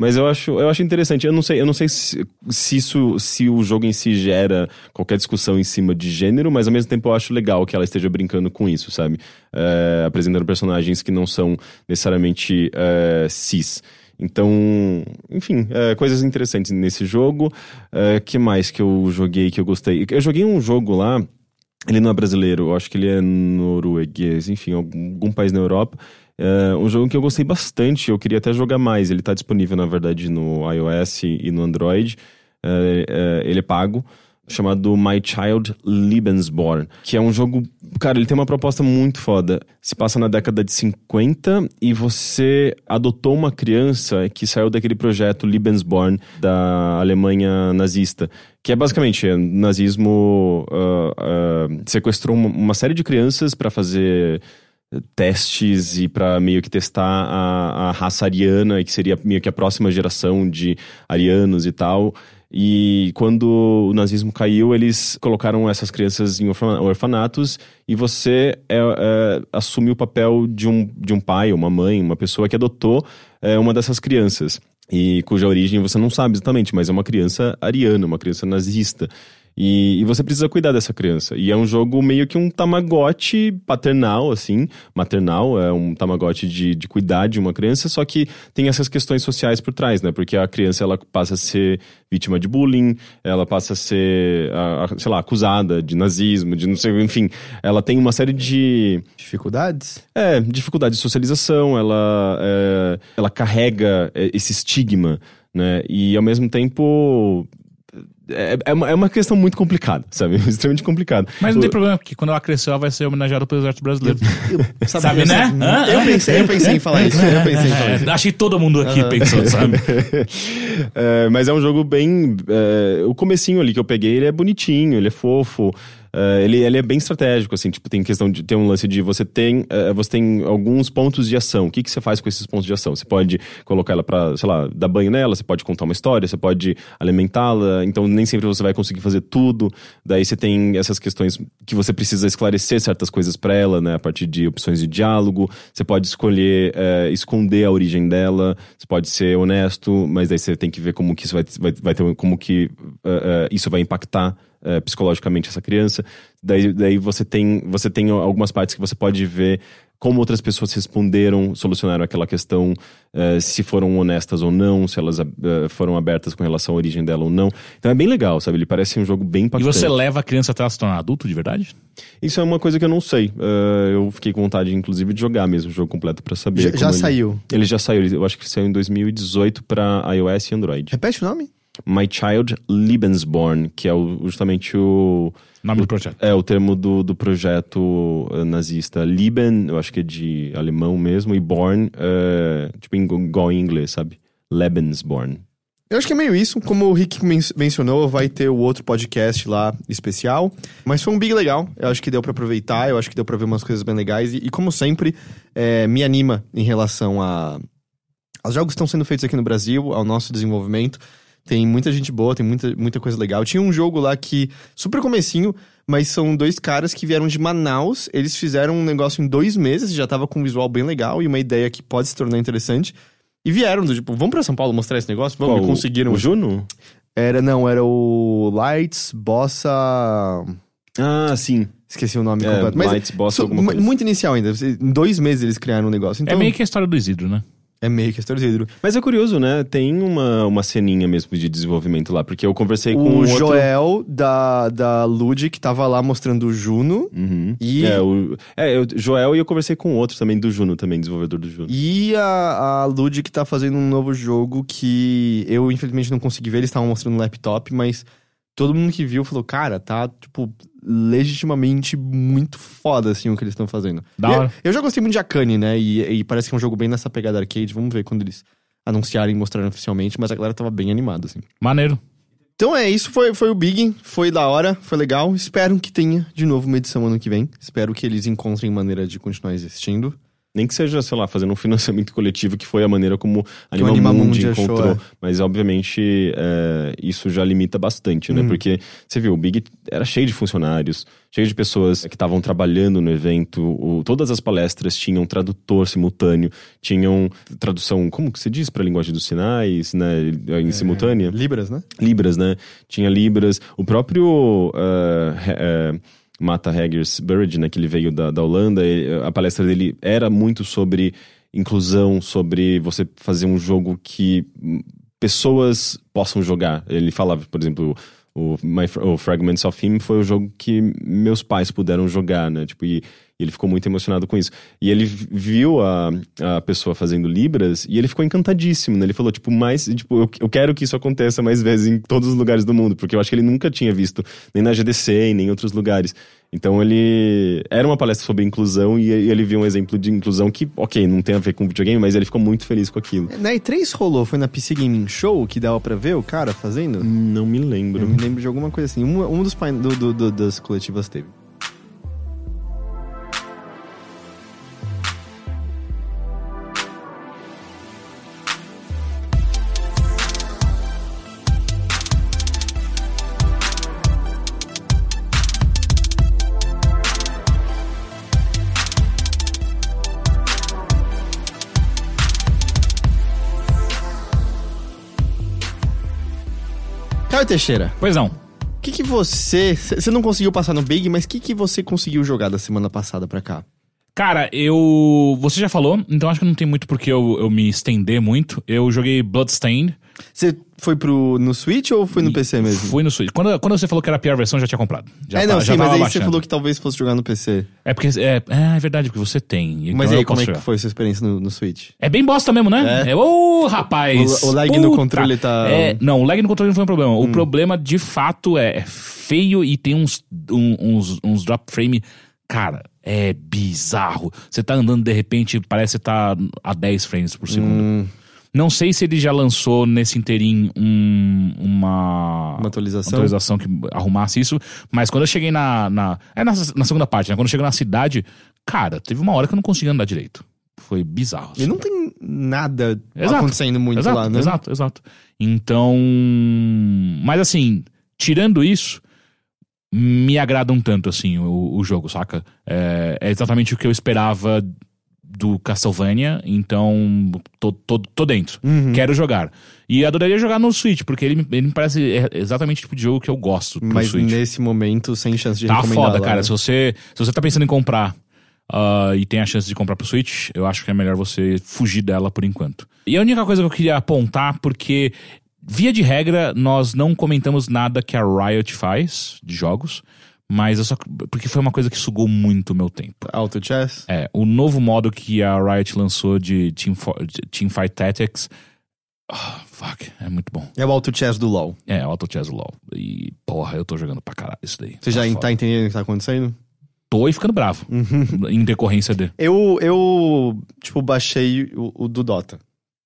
Speaker 2: Mas eu acho, eu acho interessante. Eu não sei, eu não sei se, se isso, se o jogo em si gera qualquer discussão em cima de gênero, mas ao mesmo tempo eu acho legal que ela esteja brincando com isso, sabe? É, apresentando personagens que não são necessariamente é, cis. Então, enfim, é, coisas interessantes nesse jogo. É, que mais que eu joguei que eu gostei? Eu joguei um jogo lá. Ele não é brasileiro, eu acho que ele é norueguês, enfim, algum, algum país na Europa. É um jogo que eu gostei bastante, eu queria até jogar mais. Ele tá disponível, na verdade, no iOS e no Android. É, é, ele é pago, chamado My Child Lebensborn, que é um jogo. Cara, ele tem uma proposta muito foda. Se passa na década de 50 e você adotou uma criança que saiu daquele projeto Lebensborn da Alemanha nazista. Que é basicamente, o nazismo ah, ah, sequestrou uma série de crianças para fazer testes e para meio que testar a, a raça ariana, que seria meio que a próxima geração de arianos e tal. E quando o nazismo caiu, eles colocaram essas crianças em orfana- orfanatos e você é, é, assume o papel de um, de um pai, uma mãe, uma pessoa que adotou é, uma dessas crianças. E cuja origem você não sabe exatamente, mas é uma criança ariana, uma criança nazista. E, e você precisa cuidar dessa criança. E é um jogo meio que um tamagotchi paternal, assim, maternal, é um tamagotchi de, de cuidar de uma criança, só que tem essas questões sociais por trás, né? Porque a criança, ela passa a ser vítima de bullying, ela passa a ser, a- a- sei lá, acusada de nazismo, de não sei, enfim, ela tem uma série de
Speaker 1: Dificuldades?
Speaker 2: é, dificuldade de socialização, ela, é, ela carrega é, esse estigma, né? E ao mesmo tempo. É, é uma, é uma questão muito complicada, sabe? [LAUGHS] Extremamente complicada.
Speaker 3: Mas não
Speaker 2: O-
Speaker 3: tem problema, porque quando ela crescer, ela vai ser homenageada pelo Exército Brasileiro. [LAUGHS]
Speaker 1: Sabe,
Speaker 3: Sabe, né? Hã?
Speaker 1: Eu pensei, eu pensei em falar isso. Eu pensei em falar isso.
Speaker 3: É, acho que todo mundo aqui pensou, sabe? [LAUGHS]
Speaker 2: É, mas é um jogo bem. é, o comecinho ali que eu peguei, ele é bonitinho, ele é fofo. É, ele, ele é bem estratégico, assim, tipo, tem questão de ter um lance de você tem, é, você tem alguns pontos de ação. O que, que você faz com esses pontos de ação? Você pode colocar ela pra, sei lá, dar banho nela, você pode contar uma história, você pode alimentá-la, então nem sempre você vai conseguir fazer tudo. Daí você tem essas questões que você precisa esclarecer certas coisas pra ela, né, a partir de opções de diálogo. Você pode escolher é, esconder a origem dela, você pode ser honesto, mas daí você tem que ver como que isso vai, vai, vai ter, como que isso vai impactar é, psicologicamente essa criança. Daí, daí você tem você tem algumas partes que você pode ver como outras pessoas responderam, solucionaram aquela questão, é, se foram honestas ou não, se elas é, foram abertas com relação à origem dela ou não. Então é bem legal, sabe? Ele parece um jogo bem
Speaker 3: E
Speaker 2: impactante.
Speaker 3: você leva a criança até ela se tornar adulto, de verdade?
Speaker 2: Isso é uma coisa que eu não sei. É, eu fiquei com vontade, inclusive, de jogar mesmo o jogo completo pra saber.
Speaker 1: Já,
Speaker 2: como
Speaker 1: já
Speaker 2: ele-
Speaker 1: saiu.
Speaker 2: Ele já saiu, eu acho que saiu em 2018 pra iOS e Android.
Speaker 1: Repete o nome?
Speaker 2: My Child Lebensborn, que é o- justamente o.
Speaker 3: Nome do projeto.
Speaker 2: É o termo do, do projeto eh, nazista. Lieben, eu acho que é de alemão mesmo, e Born, é, tipo em- igual em inglês, sabe? Lebensborn.
Speaker 1: Eu acho que é meio isso. Como o Rick men- mencionou, vai ter o outro podcast lá especial. Mas foi um big legal. Eu acho que deu pra aproveitar. Eu acho que deu pra ver umas coisas bem legais. E, e como sempre, é, me anima em relação a. aos jogos que estão sendo feitos aqui no Brasil, ao nosso desenvolvimento. Tem muita gente boa, tem muita, muita coisa legal. Tinha um jogo lá que. Super comecinho, mas são dois caras que vieram de Manaus. Eles fizeram um negócio em dois meses, já tava com um visual bem legal e uma ideia que pode se tornar interessante. E vieram, do tipo, vamos pra São Paulo mostrar esse negócio? Vamos,
Speaker 2: Qual,
Speaker 1: e conseguiram.
Speaker 2: O Juno?
Speaker 1: Era, não, era o Lights Bossa.
Speaker 2: Ah, sim.
Speaker 1: Esqueci o nome
Speaker 2: É,
Speaker 1: completo. Mas
Speaker 2: Lights, Bossa, alguma coisa.
Speaker 1: muito inicial ainda. Em dois meses eles criaram um negócio. Então,
Speaker 3: É meio que a história do Isidro, né?
Speaker 1: É meio que a história do Hidro.
Speaker 2: Mas é curioso, né? Tem uma, uma ceninha mesmo de desenvolvimento lá, porque eu conversei com
Speaker 1: O
Speaker 2: um outro...
Speaker 1: Joel da, da Lud, que tava lá mostrando o Juno.
Speaker 2: Uhum.
Speaker 1: E-
Speaker 2: É, o é, eu, Joel e eu conversei com outro também do Juno, também, desenvolvedor do Juno.
Speaker 1: E a, a Lud que tá fazendo um novo jogo que eu, infelizmente, não consegui ver. Eles estavam mostrando no laptop, mas todo mundo que viu falou, cara, tá, tipo, legitimamente muito foda, assim, o que eles estão fazendo.
Speaker 3: Da
Speaker 1: eu,
Speaker 3: hora.
Speaker 1: eu já gostei muito de Akane, né? E, e parece que é um jogo bem nessa pegada arcade. Vamos ver quando eles anunciarem e mostrarem oficialmente, mas a galera tava bem animada, assim.
Speaker 3: Maneiro.
Speaker 1: Então é isso, foi, foi o Big, foi da hora, foi legal. Espero que tenha de novo uma edição ano que vem. Espero que eles encontrem maneira de continuar existindo.
Speaker 2: Nem que seja, sei lá, fazendo um financiamento coletivo, que foi a maneira como a
Speaker 1: Que o
Speaker 2: Animamundi
Speaker 1: Animamundi achou,
Speaker 2: encontrou.
Speaker 1: é.
Speaker 2: Mas, obviamente, é, isso já limita bastante, né?
Speaker 1: Uhum.
Speaker 2: Porque, você viu, o Big era cheio de funcionários, cheio de pessoas que estavam trabalhando no evento. o- todas as palestras tinham tradutor simultâneo, tinham tradução, como que se diz para a linguagem dos sinais, né?
Speaker 1: É.
Speaker 2: Em simultânea.
Speaker 1: Libras, né?
Speaker 2: Libras, né? Tinha Libras. O próprio uh, Mata Haggers Burridge, né? Que ele veio da, da Holanda, ele- a palestra dele era muito sobre inclusão, sobre você fazer um jogo que pessoas possam jogar. Ele falava, por exemplo, o, My, o Fragments of Him foi o jogo que meus pais puderam jogar, né? Tipo, e, e ele ficou muito emocionado com isso. E ele vi- viu a, a pessoa fazendo Libras e ele ficou encantadíssimo, né? Ele falou, tipo, mais, tipo, eu, eu quero que isso aconteça mais vezes em todos os lugares do mundo, porque eu acho que ele nunca tinha visto, nem na GDC, nem em outros lugares. Então ele. Era uma palestra sobre inclusão e ele viu um exemplo de inclusão que, ok, não tem a ver com videogame, mas ele ficou muito feliz com aquilo.
Speaker 1: Na E3 rolou, foi na PC Gaming Show que dava pra ver o cara fazendo?
Speaker 2: Não me lembro.
Speaker 1: Eu me lembro de alguma coisa assim. Um, um dos pain do, do- do- das coletivas teve. Teixeira,
Speaker 3: Pois não.
Speaker 1: o que, que você. Você não conseguiu passar no Big, mas o que, que você conseguiu jogar da semana passada pra cá?
Speaker 3: Cara, eu. Você já falou, então acho que não tem muito porque eu, eu me estender muito. Eu joguei Bloodstained.
Speaker 1: Você foi pro, no Switch ou foi no PC mesmo?
Speaker 3: Fui no Switch. Quando, quando você falou que era a pior versão, eu já tinha comprado. Já
Speaker 1: é,
Speaker 3: tá-
Speaker 1: não,
Speaker 3: já
Speaker 1: sim, mas aí você
Speaker 3: baixando.
Speaker 1: falou que talvez fosse jogar no PC.
Speaker 3: É porque. É, é, é verdade, porque você tem. Então
Speaker 1: mas aí, como é que foi a sua experiência no, no Switch?
Speaker 3: É bem bosta mesmo, né?
Speaker 1: É?
Speaker 3: É, ô, rapaz!
Speaker 1: O- o lag no
Speaker 3: puta.
Speaker 1: controle tá-
Speaker 3: É, não, o lag no controle não foi um problema.
Speaker 1: Hum.
Speaker 3: O problema, de fato, é é feio e tem uns, um- uns, uns drop frame. Cara, é bizarro. Você tá andando, de repente, parece que você tá a 10 frames por segundo.
Speaker 1: Hum,
Speaker 3: Não sei se ele já lançou nesse inteirinho um- uma,
Speaker 1: uma atualização?
Speaker 3: atualização que arrumasse isso, mas quando eu cheguei na. na é na, na segunda parte, né? Quando eu cheguei na cidade, cara, teve uma hora que eu não conseguia andar direito. Foi bizarro.
Speaker 1: E
Speaker 3: assim,
Speaker 1: não
Speaker 3: cara.
Speaker 1: tem nada
Speaker 3: Exato.
Speaker 1: acontecendo muito
Speaker 3: exato,
Speaker 1: lá, né?
Speaker 3: Exato, exato. Então. Mas assim, tirando isso, me agrada um tanto, assim, o, o jogo, saca? É, é exatamente o que eu esperava do Castlevania, então tô, tô, tô dentro.
Speaker 1: Uhum.
Speaker 3: Quero jogar. E adoraria jogar no Switch, porque ele, ele me parece é exatamente o tipo de jogo que eu gosto
Speaker 1: Mas
Speaker 3: Switch.
Speaker 1: nesse momento, sem chance de
Speaker 3: Tá
Speaker 1: recomendar
Speaker 3: foda,
Speaker 1: lá,
Speaker 3: cara.
Speaker 1: né?
Speaker 3: Se você, se você tá pensando em comprar ah, e tem a chance de comprar pro Switch, eu acho que é melhor você fugir dela por enquanto. E a única coisa que eu queria apontar, porque, via de regra, nós não comentamos nada que a Riot faz de jogos, mas eu só. Porque foi uma coisa que sugou muito o meu tempo.
Speaker 1: Auto Chess?
Speaker 3: É, o novo modo que a Riot lançou de Team, de Teamfight Tactics. ah, fuck, é muito bom.
Speaker 1: É o Auto Chess do LoL.
Speaker 3: É, Auto Chess LoL. E, porra, eu tô jogando pra caralho isso daí.
Speaker 1: Você já
Speaker 3: foda.
Speaker 1: tá entendendo o que tá acontecendo?
Speaker 3: Tô e ficando bravo. [LAUGHS] em decorrência de.
Speaker 1: Eu, eu tipo, baixei o, o do Dota.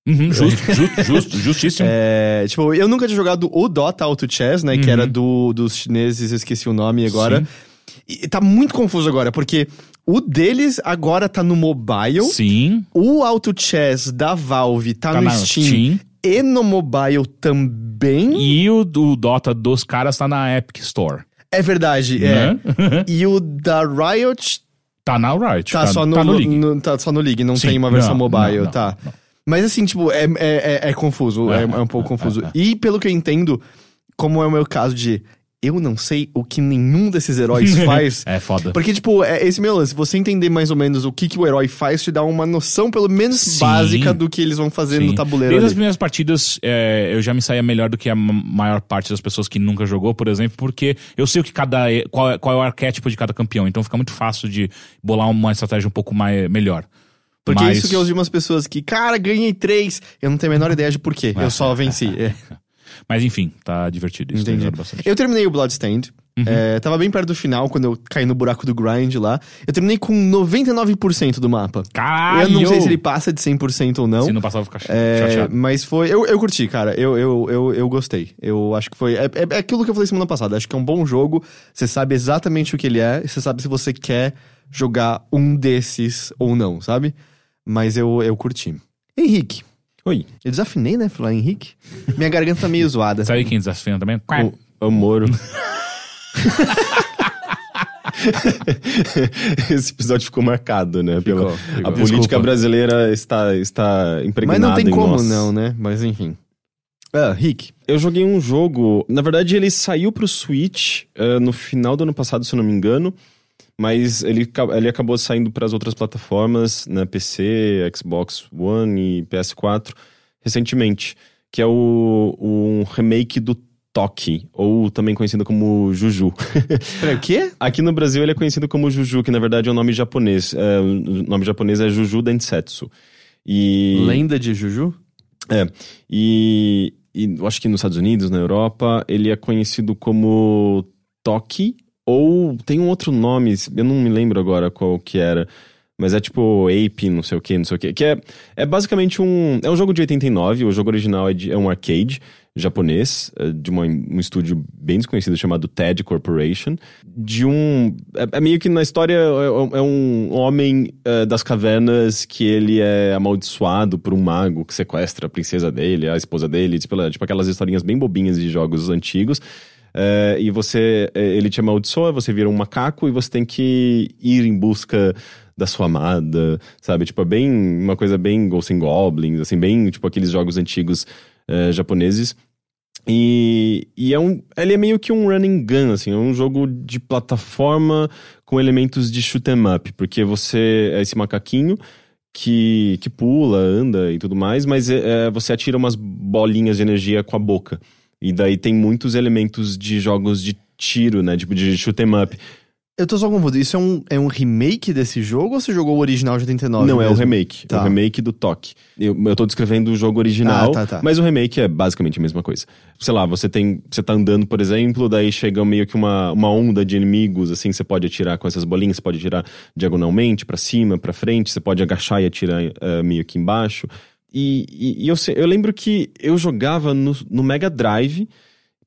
Speaker 3: Uhum, justo, justo, [LAUGHS] justo, justíssimo.
Speaker 1: É, tipo, eu nunca tinha jogado o Dota Auto Chess, né? Que
Speaker 3: Uhum.
Speaker 1: era do, dos chineses, eu esqueci o nome agora.
Speaker 3: Sim.
Speaker 1: E tá muito confuso agora, porque o deles agora tá no mobile.
Speaker 3: Sim,
Speaker 1: O Auto Chess da Valve tá,
Speaker 3: tá
Speaker 1: no Steam,
Speaker 3: Steam.
Speaker 1: e no mobile também.
Speaker 3: E o do Dota dos caras tá na Epic Store.
Speaker 1: É verdade, é.
Speaker 3: Né? [LAUGHS]
Speaker 1: E o da Riot
Speaker 3: tá na Riot.
Speaker 1: tá, só no,
Speaker 3: tá no League.
Speaker 1: no- tá só no League, não
Speaker 3: Sim,
Speaker 1: tem uma versão
Speaker 3: não,
Speaker 1: mobile,
Speaker 3: não, não,
Speaker 1: tá.
Speaker 3: não.
Speaker 1: Mas assim, tipo, é, é, é, é confuso, é,
Speaker 3: É,
Speaker 1: um pouco confuso. [LAUGHS] E pelo que eu entendo, como é o meu caso de eu não sei o que nenhum desses heróis [LAUGHS] faz.
Speaker 3: É foda.
Speaker 1: Porque, tipo, é esse meu lance. Você entender mais ou menos o que, que o herói faz te dá uma noção, pelo menos
Speaker 3: Sim.
Speaker 1: básica, do que eles vão fazer no
Speaker 3: Sim.
Speaker 1: tabuleiro.
Speaker 3: Desde as
Speaker 1: ali.
Speaker 3: primeiras partidas, é, eu já me saía melhor do que a ma- maior parte das pessoas que nunca jogou, por exemplo, porque eu sei o que cada. Qual, é- qual é o arquétipo de cada campeão. Então fica muito fácil de bolar uma estratégia um pouco mais, melhor.
Speaker 1: Porque
Speaker 3: Mas-
Speaker 1: isso que eu ouvi umas pessoas que, cara, ganhei três. Eu não tenho a menor ideia de porquê. Eu só venci. [LAUGHS] É.
Speaker 3: Mas enfim, tá divertido. Isso
Speaker 1: Entendi.
Speaker 3: bastante.
Speaker 1: Eu terminei o Bloodstained. É, tava bem perto do final, quando eu caí no buraco do grind lá. Eu terminei com 99% do mapa.
Speaker 3: Caralho!
Speaker 1: Eu não sei se ele passa de 100% ou não.
Speaker 3: Se não passar, eu vou ficar
Speaker 1: É,
Speaker 3: chateado.
Speaker 1: mas foi. Eu, eu curti, cara. Eu, eu, eu, eu gostei. Eu acho que foi. É, é, é aquilo que eu falei semana passada. Acho que é um bom jogo. Você sabe exatamente o que ele é. Você sabe se você quer jogar um desses ou não, sabe? Mas eu, eu curti. Henrique.
Speaker 2: Oi,
Speaker 1: Eu desafinei, né? Falar Henrique. Minha garganta tá meio zoada.
Speaker 3: Sabe quem desafia também?
Speaker 2: o Amoro. [LAUGHS] Esse episódio ficou marcado, né? Pela,
Speaker 1: Ficou, ficou.
Speaker 2: A política
Speaker 3: Desculpa.
Speaker 2: brasileira está, está
Speaker 1: Mas
Speaker 2: impregnada
Speaker 1: não tem
Speaker 2: em
Speaker 1: como
Speaker 2: nós.
Speaker 1: não, né? Mas enfim. Ah, Rick.
Speaker 2: Eu joguei um jogo. Na verdade, ele saiu pro Switch eh, no final do ano passado, se eu não me engano. Mas ele, ele acabou saindo para as outras plataformas, né? PC, Xbox One e PS4, recentemente. Que é o, um remake do Toki, ou também conhecido como Juju. [LAUGHS]
Speaker 1: Peraí, o quê?
Speaker 2: Aqui no Brasil ele é conhecido como Juju, que na verdade é um nome japonês. É, o nome japonês é Juju Densetsu. E...
Speaker 1: Lenda de Juju?
Speaker 2: É. E, e eu acho que nos Estados Unidos, na Europa, ele é conhecido como Toki, ou tem um outro nome, eu não me lembro agora qual que era. Mas é tipo Ape, não sei o que, não sei o que. Que é, é basicamente um. É um jogo de 89, o jogo original é, de- é um arcade japonês, é de uma- um estúdio bem desconhecido chamado TED Corporation. De um. É, é meio que na história é, é um homem é, das cavernas que ele é amaldiçoado por um mago que sequestra a princesa dele, a esposa dele, tipo, tipo aquelas historinhas bem bobinhas de jogos antigos. É, e você, é, ele te amaldiçoa, você vira um macaco e você tem que ir em busca da sua amada, sabe? Tipo, é bem, uma coisa bem Ghosts and Goblins, assim, bem, tipo, aqueles jogos antigos é, japoneses. E, e é um, ele é meio que um running gun, assim, é um jogo de plataforma com elementos de shoot 'em up, porque você é esse macaquinho que, que pula, anda e tudo mais, mas é, você atira umas bolinhas de energia com a boca. E daí tem muitos elementos de jogos de tiro, né? Tipo de shoot 'em up.
Speaker 1: Eu tô só confuso. Isso é um, é um remake desse jogo ou você jogou o original de 89?
Speaker 2: Não, é o
Speaker 1: mesmo?
Speaker 2: remake.
Speaker 1: Tá.
Speaker 2: É o remake do Toque. Eu, eu tô descrevendo o jogo original,
Speaker 1: Ah, tá, tá.
Speaker 2: mas o remake é basicamente a mesma coisa. Sei lá, você tem. Você tá andando, por exemplo, daí chega meio que uma, uma onda de inimigos, assim, você pode atirar com essas bolinhas, você pode atirar diagonalmente, pra cima, pra frente, você pode agachar e atirar eh, meio que embaixo. E, e- eu, eu lembro que eu jogava no, no Mega Drive,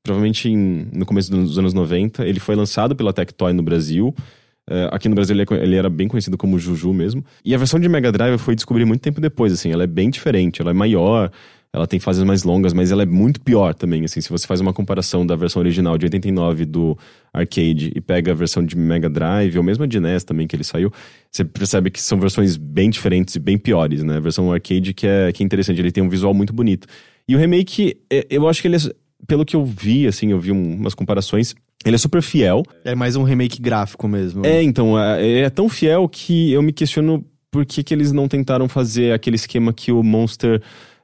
Speaker 2: provavelmente em- no começo dos anos 90. Ele foi lançado pela Tectoy no Brasil. É, aqui no Brasil ele, é ele era bem conhecido como Juju mesmo. E a versão de Mega Drive eu fui descobrir muito tempo depois, assim. Ela é bem diferente, ela é maior, ela tem fases mais longas, mas ela é muito pior também, assim. Se você faz uma comparação da versão original de 89 do arcade e pega a versão de Mega Drive, ou mesmo a de NES também que ele saiu, você percebe que são versões bem diferentes e bem piores, né? A versão arcade que é, que é interessante, ele tem um visual muito bonito. E o remake, é, eu acho que ele é, pelo que eu vi, assim, eu vi um- umas comparações, ele é super fiel,
Speaker 1: É mais um remake gráfico mesmo.
Speaker 2: é, então, é, é tão fiel que eu me questiono por que, que eles não tentaram fazer aquele esquema que o Monster.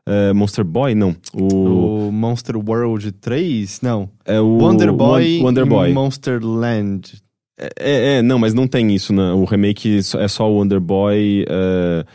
Speaker 2: É, Monster Boy? Não. O.
Speaker 1: O Monster World 3? Não.
Speaker 2: é o
Speaker 1: Wonder Boy
Speaker 2: Won- Wonder Boy.
Speaker 1: Monster Land.
Speaker 2: É, é, não, mas não tem isso. Né? O remake é só o Wonder Boy é,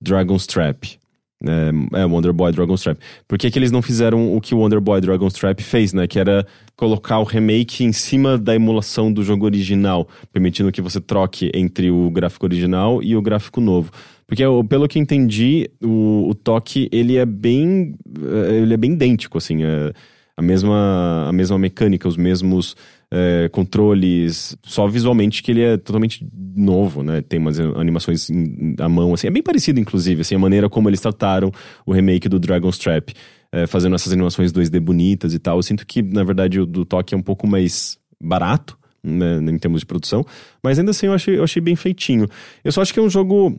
Speaker 2: Dragon's Trap. É, é, Wonder Boy Dragon's Trap. Por que, que eles não fizeram o que o Wonder Boy Dragon's Trap fez, né? Que era colocar o remake em cima da emulação do jogo original, permitindo que você troque entre o gráfico original e o gráfico novo. Porque, eu- pelo que entendi, o, o toque, ele é bem... eh, Ele é bem idêntico, assim. é a mesma, a mesma mecânica, os mesmos é, controles, só visualmente que ele é totalmente novo, né? Tem umas animações à mão, assim. É bem parecido, inclusive, assim, a maneira como eles trataram o remake do Dragon's Trap, é, fazendo essas animações 2D bonitas e tal. Eu sinto que, na verdade, o do Toque é um pouco mais barato, né, em termos de produção, mas ainda assim eu achei, eu achei bem feitinho. Eu só acho que é um jogo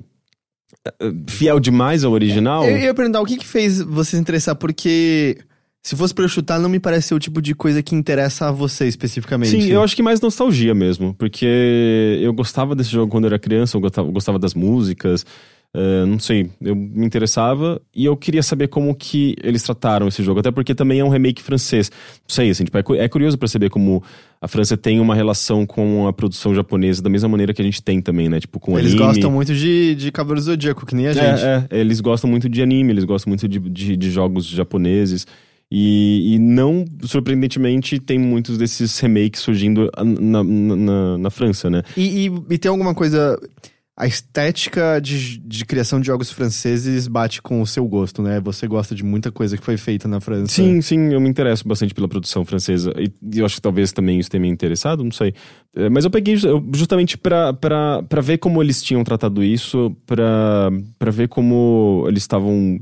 Speaker 2: fiel demais ao original.
Speaker 1: Eu ia perguntar o que, que fez você se interessar, porque se fosse pra eu chutar, não me parece ser o tipo de coisa que interessa a você especificamente.
Speaker 2: Sim, eu acho que mais nostalgia mesmo, porque eu gostava desse jogo quando eu era criança, eu gostava, gostava das músicas, eh, não sei, eu me interessava e eu queria saber como que eles trataram esse jogo, até porque também é um remake francês. Não sei, assim, tipo, é, é curioso pra saber como a França tem uma relação com a produção japonesa da mesma maneira que a gente tem também, né? Tipo, com
Speaker 1: Eles
Speaker 2: anime.
Speaker 1: gostam muito de, de Cavaleiro do Zodíaco, que nem a gente.
Speaker 2: É, é, eles gostam muito de anime, eles gostam muito de, de, de jogos japoneses. E, e não, surpreendentemente, tem muitos desses remakes surgindo na, na, na- na França, né?
Speaker 1: E, e- e tem alguma coisa. A estética de, de criação de jogos franceses bate com o seu gosto, né? Você gosta de muita coisa que foi feita na França.
Speaker 2: Sim, sim, eu me interesso bastante pela produção francesa. E, e eu acho que talvez também isso tenha me interessado, não sei. É, mas eu peguei justamente pra ver como eles tinham tratado isso, pra ver como eles estavam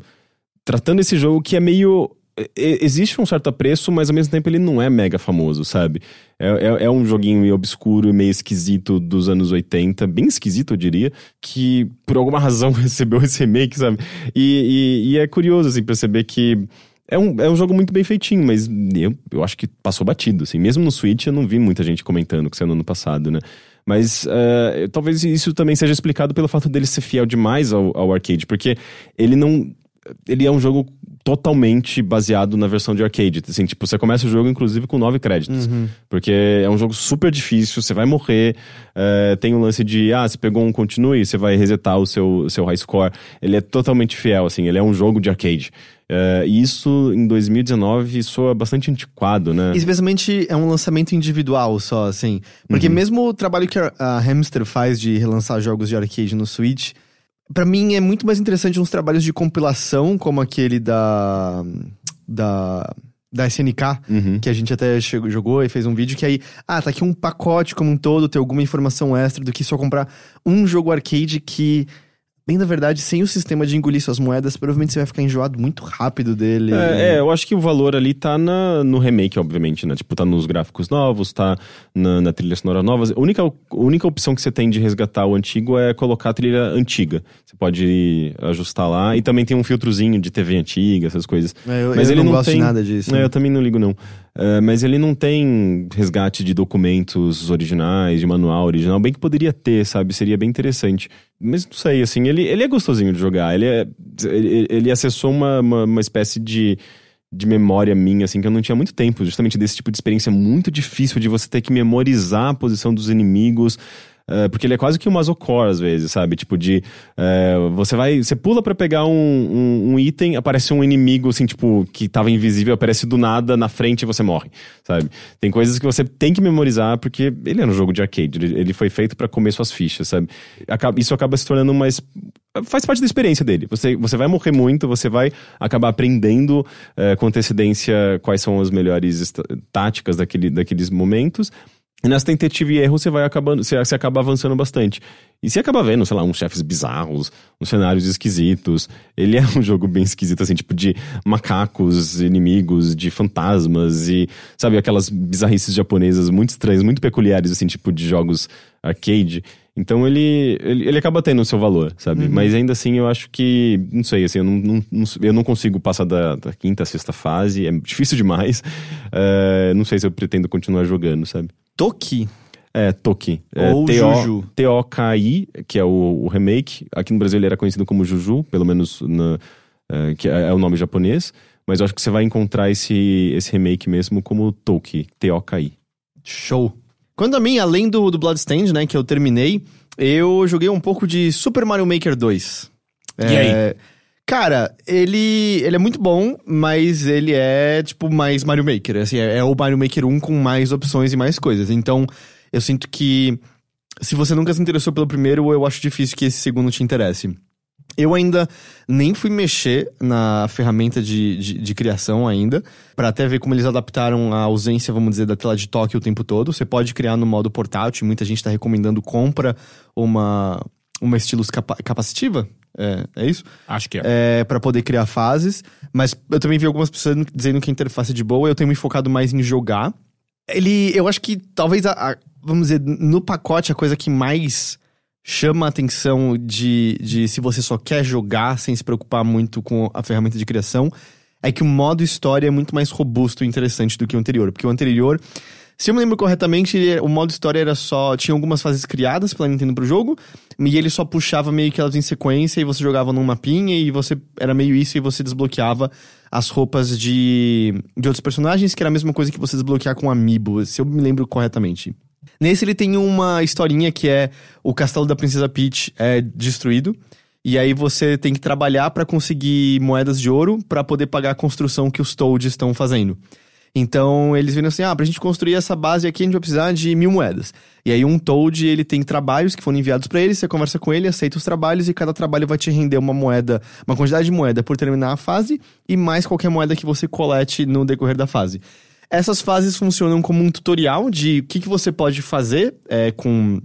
Speaker 2: tratando esse jogo que é meio. Existe um certo apreço, mas ao mesmo tempo ele não é mega famoso, sabe? É, é, é um joguinho meio obscuro e meio esquisito dos anos 80, bem esquisito, eu diria, que por alguma razão [LAUGHS] recebeu esse remake, sabe? E, e, e é curioso, assim, perceber que é um, é um jogo muito bem feitinho, mas eu, eu acho que passou batido, assim. Mesmo no Switch eu não vi muita gente comentando que saiu no ano passado, né? Mas eh, talvez isso também seja explicado pelo fato dele ser fiel demais ao, ao arcade, porque ele não. Ele é um jogo totalmente baseado na versão de arcade. Assim, tipo, você começa o jogo, inclusive, com nove créditos. Porque é um jogo super difícil, você vai morrer. eh, tem o lance de, ah, você pegou um continue, você vai resetar o seu, seu high score. Ele é totalmente fiel, assim, ele é um jogo de arcade. Eh, e isso, em 2019, soa bastante antiquado, né?
Speaker 1: Especialmente é um lançamento individual só, assim. Porque
Speaker 2: Uhum.
Speaker 1: mesmo o trabalho que a, a Hamster faz de relançar jogos de arcade no Switch, pra mim é muito mais interessante uns trabalhos de compilação, como aquele da. da. da SNK,
Speaker 2: Uhum.
Speaker 1: que a gente até chegou, jogou e fez um vídeo que aí, ah, tá aqui um pacote como um todo, tem alguma informação extra do que só comprar um jogo arcade que bem na verdade, sem o sistema de engolir suas moedas, provavelmente você vai ficar enjoado muito rápido dele.
Speaker 2: É, é, eu acho que o valor ali tá na, no remake, obviamente, né? Tipo, tá nos gráficos novos, tá na, na trilha sonora nova. A única, a única opção que você tem de resgatar o antigo é colocar a trilha antiga. Você pode ajustar lá. E também tem um filtrozinho de TV antiga, essas coisas.
Speaker 1: É, eu,
Speaker 2: Mas
Speaker 1: eu
Speaker 2: ele
Speaker 1: não,
Speaker 2: não
Speaker 1: gosto
Speaker 2: tem-
Speaker 1: de nada disso.
Speaker 2: É, eu também não ligo, não. É, mas ele não tem resgate de documentos originais, de manual original, bem que poderia ter, sabe? Seria bem interessante. Mas não sei, assim, ele, ele é gostosinho de jogar. Ele, é, ele, ele acessou uma, uma, uma espécie de, de memória minha, assim, que eu não tinha muito tempo, justamente desse tipo de experiência muito difícil de você ter que memorizar a posição dos inimigos. É, porque ele é quase que um masocore às vezes, sabe? Tipo de. é, você vai. Você pula pra pegar um, um, um item, aparece um inimigo, assim, tipo, que tava invisível, aparece do nada na frente e você morre, sabe? Tem coisas que você tem que memorizar, porque ele é um jogo de arcade, ele, ele foi feito pra comer suas fichas, sabe? Isso acaba se tornando uma. es- Faz parte da experiência dele. Você, você vai morrer muito, você vai acabar aprendendo é, com antecedência quais são as melhores táticas daquele, daqueles momentos. Nessa tentativa e erro você vai acabando, você, você acaba avançando bastante. E você acaba vendo, sei lá, uns chefes bizarros, uns cenários esquisitos. Ele é um jogo bem esquisito, assim, tipo de macacos, inimigos, de fantasmas e, sabe, aquelas bizarrices japonesas muito estranhas, muito peculiares, assim, tipo de jogos arcade. Então ele, ele, ele acaba tendo o seu valor, sabe? Mas ainda assim eu acho que, não sei, assim, eu não, não, não- eu não consigo passar da, da quinta, sexta fase, é difícil demais. É, não sei se eu pretendo continuar jogando, sabe?
Speaker 1: Toki.
Speaker 2: É, Toki. É,
Speaker 1: Ou
Speaker 2: T-O-
Speaker 1: Juju.
Speaker 2: T-O-K-I, que é o, o remake. Aqui no Brasil ele era conhecido como Juju, pelo menos na, é, que é, é o nome japonês. Mas eu acho que você vai encontrar esse, esse remake mesmo como Toki, T-O-K-I.
Speaker 1: Show. Quanto a mim, além do, do Bloodstained, né, que eu terminei, eu joguei um pouco de Super Mario Maker 2.
Speaker 3: E aí?
Speaker 1: Cara, ele, ele é muito bom, mas ele é, tipo, mais Mario Maker. Assim, é, é o Mario Maker 1 com mais opções e mais coisas. Então, eu sinto que se você nunca se interessou pelo primeiro, eu acho difícil que esse segundo te interesse. Eu ainda nem fui mexer na ferramenta de, de, de criação ainda, pra até ver como eles adaptaram a ausência, vamos dizer, da tela de toque o tempo todo. Você pode criar no modo portátil, muita gente tá recomendando compra uma, uma estilos capa capacitiva. É, é isso?
Speaker 3: Acho que é.
Speaker 1: é, para poder criar fases. Mas eu também vi algumas pessoas dizendo que a interface é de boa. Eu tenho me focado mais em jogar. Ele, eu acho que talvez, a, a- vamos dizer, no pacote, a coisa que mais chama a atenção de, de se você só quer jogar sem se preocupar muito com a ferramenta de criação é que o modo história é muito mais robusto e interessante do que o anterior. Porque o anterior, se eu me lembro corretamente, ele- o modo história era só. Tinha algumas fases criadas pela Nintendo pro jogo, e ele só puxava meio que elas em sequência, e você jogava num mapinha, e você. Era meio isso, e você desbloqueava as roupas de, de outros personagens, que era a mesma coisa que você desbloquear com amiibo, se eu me lembro corretamente. Nesse ele tem uma historinha que é o castelo da Princesa Peach é destruído. E aí você tem que trabalhar pra conseguir moedas de ouro pra poder pagar a construção que os Toads estão fazendo. Então eles viram assim: ah, pra gente construir essa base aqui a gente vai precisar de mil moedas. E aí um Toad ele tem trabalhos que foram enviados pra ele, você conversa com ele, aceita os trabalhos e cada trabalho vai te render uma moeda, uma quantidade de moeda por terminar a fase e mais qualquer moeda que você colete no decorrer da fase. Essas fases funcionam como um tutorial de o que, que você pode fazer é, com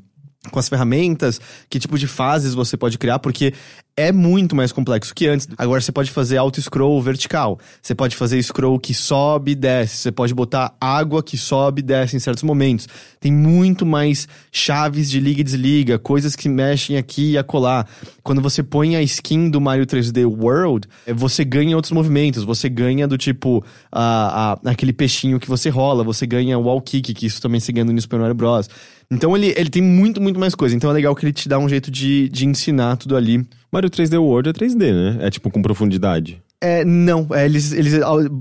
Speaker 1: com as ferramentas, que tipo de fases você pode criar, porque é muito mais complexo que antes. Agora você pode fazer auto-scroll vertical, você pode fazer scroll que sobe e desce, você pode botar água que sobe e desce em certos momentos. Tem muito mais chaves de liga e desliga, coisas que mexem aqui e acolá. Quando você põe a skin do Mario 3D World, eh, você ganha outros movimentos, você ganha do tipo a, a- aquele peixinho que você rola, você ganha o wall kick, que isso também se ganha no Super Mario Bros. Então ele, ele tem muito, muito mais coisa. Então é legal que ele te dá um jeito de, de ensinar tudo ali.
Speaker 2: Mario 3D World é 3D, né? É tipo com profundidade.
Speaker 1: É, não, é, eles, eles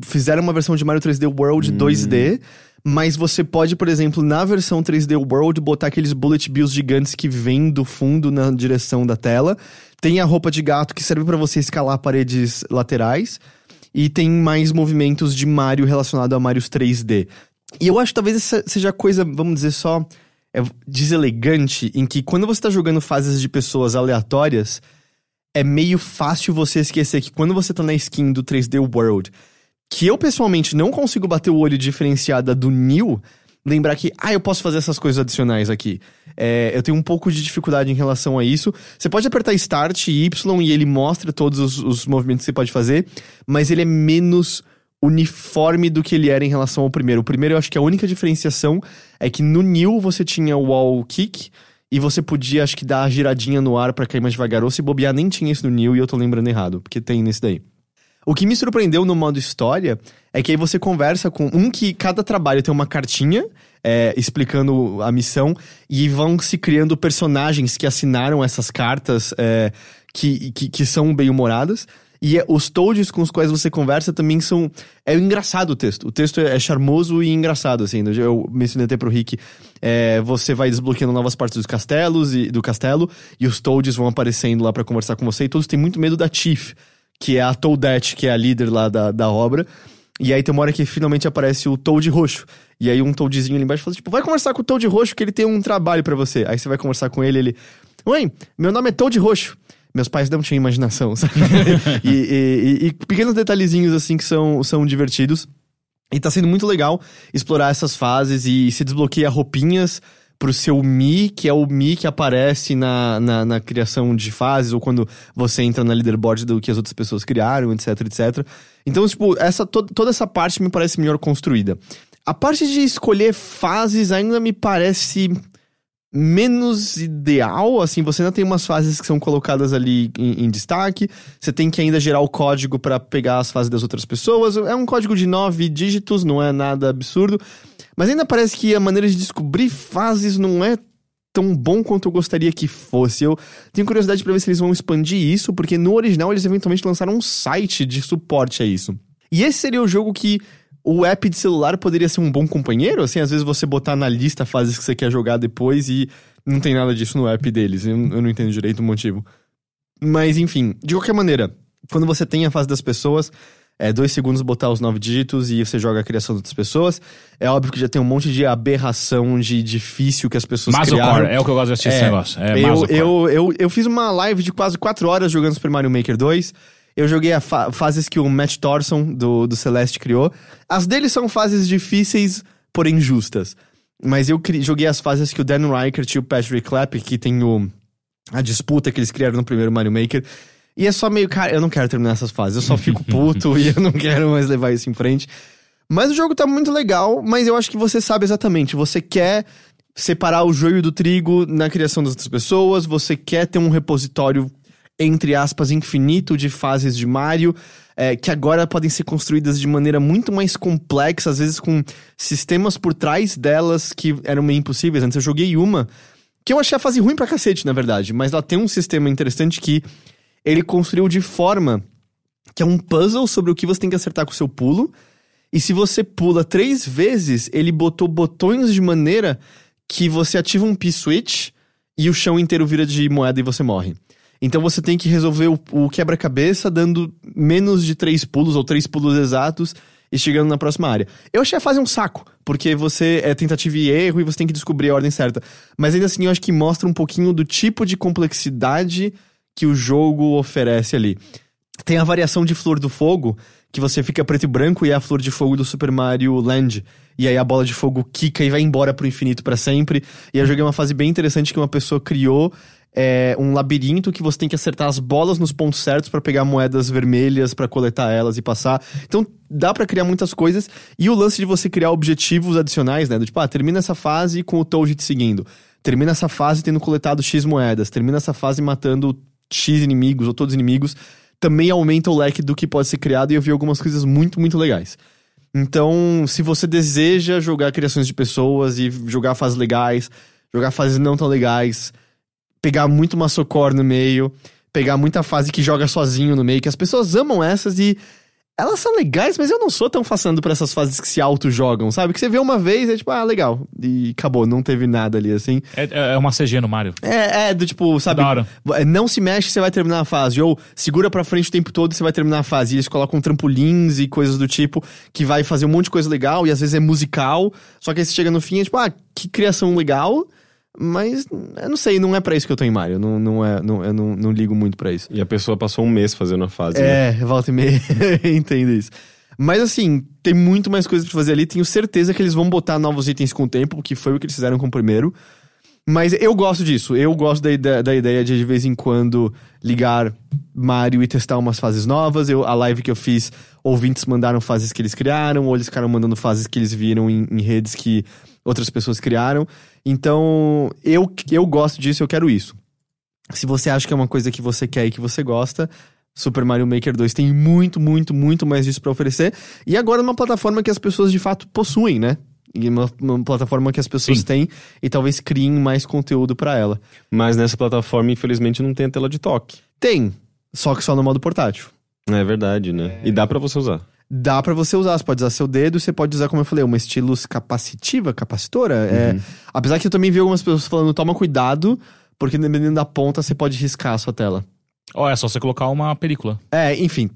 Speaker 1: fizeram uma versão de Mario 3D World 2D, mas você pode, por exemplo, na versão 3D World, botar aqueles bullet bills gigantes que vêm do fundo na direção da tela. Tem a roupa de gato que serve pra você escalar paredes laterais. E tem mais movimentos de Mario relacionado a Marios 3D. E eu acho que talvez essa seja a coisa, vamos dizer só, é, deselegante, em que quando você tá jogando fases de pessoas aleatórias, é meio fácil você esquecer que quando você tá na skin do 3D World, que eu pessoalmente não consigo bater o olho diferenciada do New, lembrar que, ah, eu posso fazer essas coisas adicionais aqui. É, eu tenho um pouco de dificuldade em relação a isso. Você pode apertar Start e Y e ele mostra todos os, os movimentos que você pode fazer, mas ele é menos uniforme do que ele era em relação ao primeiro. O primeiro, eu acho que a única diferenciação é que no New você tinha o wall kick e você podia, acho que, dar a giradinha no ar para cair mais devagar. Ou se bobear, nem tinha isso no New e eu tô lembrando errado, porque tem nesse daí. O que me surpreendeu no modo história é que aí você conversa com um que cada trabalho tem uma cartinha é, explicando a missão e vão se criando personagens que assinaram essas cartas é, que, que, que são bem-humoradas. E é, os toads com os quais você conversa também são. É engraçado o texto. O texto é, charmoso e engraçado, assim. Eu mencionei até pro Rick. É, você vai desbloqueando novas partes dos castelos e do castelo, e os toads vão aparecendo lá para conversar com você, e todos têm muito medo da Chief que é a Toadette, que é a líder lá da, da obra. E aí tem uma hora que finalmente aparece o Toad roxo. E aí um Toadzinho ali embaixo fala, tipo, vai conversar com o Toad roxo que ele tem um trabalho para você. Aí você vai conversar com ele, ele... Oi, meu nome é Toad roxo. Meus pais não tinham imaginação, [LAUGHS] sabe? e, e, e, e pequenos detalhezinhos, assim, que são, são divertidos. E tá sendo muito legal explorar essas fases e se desbloqueia roupinhas pro seu Mi, que é o Mi que aparece na, na, na, criação de fases, ou quando você entra na leaderboard do que as outras pessoas criaram, etc, etc. Então, tipo, essa, to toda essa parte me parece melhor construída. A parte de escolher fases ainda me parece menos ideal, assim, você ainda tem umas fases que são colocadas ali em, em destaque, você tem que ainda gerar o código para pegar as fases das outras pessoas, é um código de nove dígitos, não é nada absurdo, mas ainda parece que a maneira de descobrir fases não é tão bom quanto eu gostaria que fosse. Eu tenho curiosidade para ver se eles vão expandir isso, porque no original eles eventualmente lançaram um site de suporte a isso. E esse seria o jogo que o app de celular poderia ser um bom companheiro? Assim, às vezes você botar na lista fases que você quer jogar depois e não tem nada disso no app deles. Eu, eu não entendo direito o motivo. Mas enfim, de qualquer maneira, quando você tem a fase das pessoas, é dois segundos botar os nove dígitos e você joga a criação de outras pessoas. É óbvio que já tem um monte de aberração de difícil que as pessoas
Speaker 3: Masocore,
Speaker 1: criaram.
Speaker 3: é o que eu gosto de assistir
Speaker 1: É,
Speaker 3: esse negócio. É
Speaker 1: eu, eu, eu, eu fiz uma live de quase quatro horas jogando Super Mario Maker 2. Eu joguei as fa fases que o Matt Thorson, do, do Celeste, criou. As dele são fases difíceis, porém justas. Mas eu joguei as fases que o Dan Reichert e o Patrick Clapp, que tem o, a disputa que eles criaram no primeiro Mario Maker. E é só meio, cara, eu não quero terminar essas fases. Eu só fico [LAUGHS] puto e eu não quero mais levar isso em frente. Mas o jogo tá muito legal, mas eu acho que você sabe exatamente. Você quer separar o joio do trigo na criação das outras pessoas, você quer ter um repositório, entre aspas, infinito de fases de Mario, é, que agora podem ser construídas de maneira muito mais complexa, às vezes com sistemas por trás delas que eram meio impossíveis. Antes eu joguei uma, que eu achei a fase ruim pra cacete, na verdade, mas ela tem um sistema interessante que ele construiu de forma que é um puzzle sobre o que você tem que acertar com o seu pulo. E se você pula três vezes, ele botou botões de maneira que você ativa um P-switch e o chão inteiro vira de moeda e você morre. Então você tem que resolver o, o quebra-cabeça dando menos de três pulos ou três pulos exatos e chegando na próxima área. Eu achei a fase um saco, porque você é tentativa e erro e você tem que descobrir a ordem certa. Mas ainda assim eu acho que mostra um pouquinho do tipo de complexidade que o jogo oferece ali. Tem a variação de flor do fogo, que você fica preto e branco e é a flor de fogo do Super Mario Land. E aí a bola de fogo quica e vai embora pro infinito para sempre. E eu joguei uma fase bem interessante que uma pessoa criou é, um labirinto que você tem que acertar as bolas nos pontos certos para pegar moedas vermelhas para coletar elas e passar. Então dá para criar muitas coisas e o lance de você criar objetivos adicionais, né? Do tipo, ah, termina essa fase com o Toad te seguindo. Termina essa fase tendo coletado X moedas. Termina essa fase matando X inimigos ou todos os inimigos. Também aumenta o leque do que pode ser criado e eu vi algumas coisas muito, muito legais. Então, se você deseja jogar criações de pessoas e jogar fases legais, jogar fases não tão legais, pegar muito maçocor no meio, pegar muita fase que joga sozinho no meio, que as pessoas amam essas e elas são legais, mas eu não sou tão façando pra essas fases que se auto-jogam, sabe? Que você vê uma vez e é tipo, ah, legal. E acabou, não teve nada ali assim.
Speaker 3: É, é uma CG no Mario.
Speaker 1: É, é do tipo, sabe?
Speaker 3: Da hora.
Speaker 1: Não se mexe, você vai terminar a fase. Ou segura pra frente o tempo todo e você vai terminar a fase. E eles colocam trampolins e coisas do tipo que vai fazer um monte de coisa legal e às vezes é musical. Só que aí você chega no fim e é tipo, ah, que criação legal. Mas eu não sei, não é pra isso que eu tô em Mario. Não, não é, não, eu não, não ligo muito pra isso.
Speaker 2: E a pessoa passou um mês fazendo a fase. né?
Speaker 1: É, volta e meia, [LAUGHS] entendo isso. Mas assim, tem muito mais coisas pra fazer ali. Tenho certeza que eles vão botar novos itens com o tempo, que foi o que eles fizeram com o primeiro. Mas eu gosto disso. Eu gosto da, ide- da ideia de de vez em quando ligar Mario e testar umas fases novas. Eu, a live que eu fiz, ouvintes mandaram fases que eles criaram, ou eles ficaram mandando fases que eles viram em, em redes que outras pessoas criaram. Então, eu, eu gosto disso, eu quero isso. Se você acha que é uma coisa que você quer e que você gosta, Super Mario Maker 2 tem muito, muito, muito mais disso pra oferecer. E agora numa plataforma que as pessoas de fato possuem, né? E uma, uma plataforma que as pessoas
Speaker 3: Sim.
Speaker 1: têm e talvez criem mais conteúdo pra ela.
Speaker 2: Mas nessa plataforma, infelizmente, não tem a tela de toque.
Speaker 1: Tem, só que só no modo portátil.
Speaker 2: É verdade, né? E dá pra você usar.
Speaker 1: Dá pra você usar, você pode usar seu dedo, você pode usar, como eu falei, uma estylus capacitiva, capacitora. É, apesar que eu também vi algumas pessoas falando, toma cuidado, porque dependendo da ponta você pode riscar a sua tela.
Speaker 3: Ó, é só você colocar uma película.
Speaker 1: É, enfim.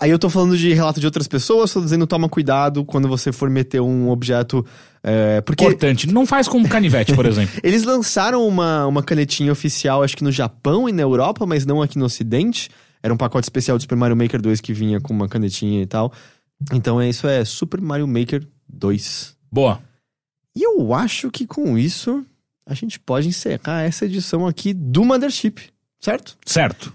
Speaker 1: Aí eu tô falando de relato de outras pessoas, tô dizendo toma cuidado quando você for meter um objeto. é, porque
Speaker 3: Importante. Não faz com canivete, por exemplo. [LAUGHS]
Speaker 1: eles lançaram uma, uma canetinha oficial, acho que no Japão e na Europa, mas não aqui no Ocidente. Era um pacote especial do Super Mario Maker 2 que vinha com uma canetinha e tal. Então é isso, é Super Mario Maker 2.
Speaker 3: Boa.
Speaker 1: E eu acho que com isso a gente pode encerrar essa edição aqui do Mothership, certo?
Speaker 3: Certo.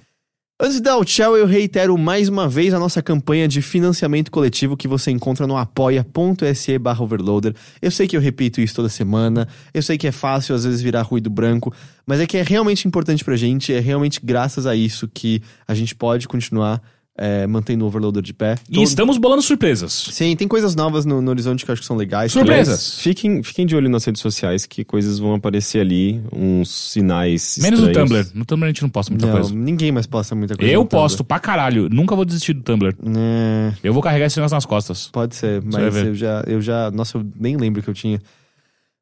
Speaker 1: Antes de dar o tchau, eu reitero mais uma vez a nossa campanha de financiamento coletivo que você encontra no apoia.se barra overloader. Eu sei que eu repito isso toda semana, eu sei que é fácil às vezes virar ruído branco, mas é que é realmente importante pra gente, é realmente graças a isso que a gente pode continuar é, mantendo o overloader de pé.
Speaker 3: E
Speaker 1: Todo-
Speaker 3: estamos bolando surpresas.
Speaker 1: Sim, tem coisas novas no, no horizonte que eu acho que são legais.
Speaker 3: Surpresas.
Speaker 2: Fiquem, fiquem de olho nas redes sociais que coisas vão aparecer ali, uns sinais
Speaker 3: Menos no
Speaker 2: estranhos.
Speaker 3: Tumblr. No Tumblr a gente não posta muita
Speaker 1: Não,
Speaker 3: coisa.
Speaker 1: ninguém mais posta muita coisa.
Speaker 3: Eu
Speaker 1: no Tumblr.
Speaker 3: posto pra caralho. Nunca vou desistir do Tumblr.
Speaker 1: É,
Speaker 3: Eu vou carregar esse negócio nas costas.
Speaker 1: Pode ser, mas eu já, eu já. Nossa, eu nem lembro que eu tinha.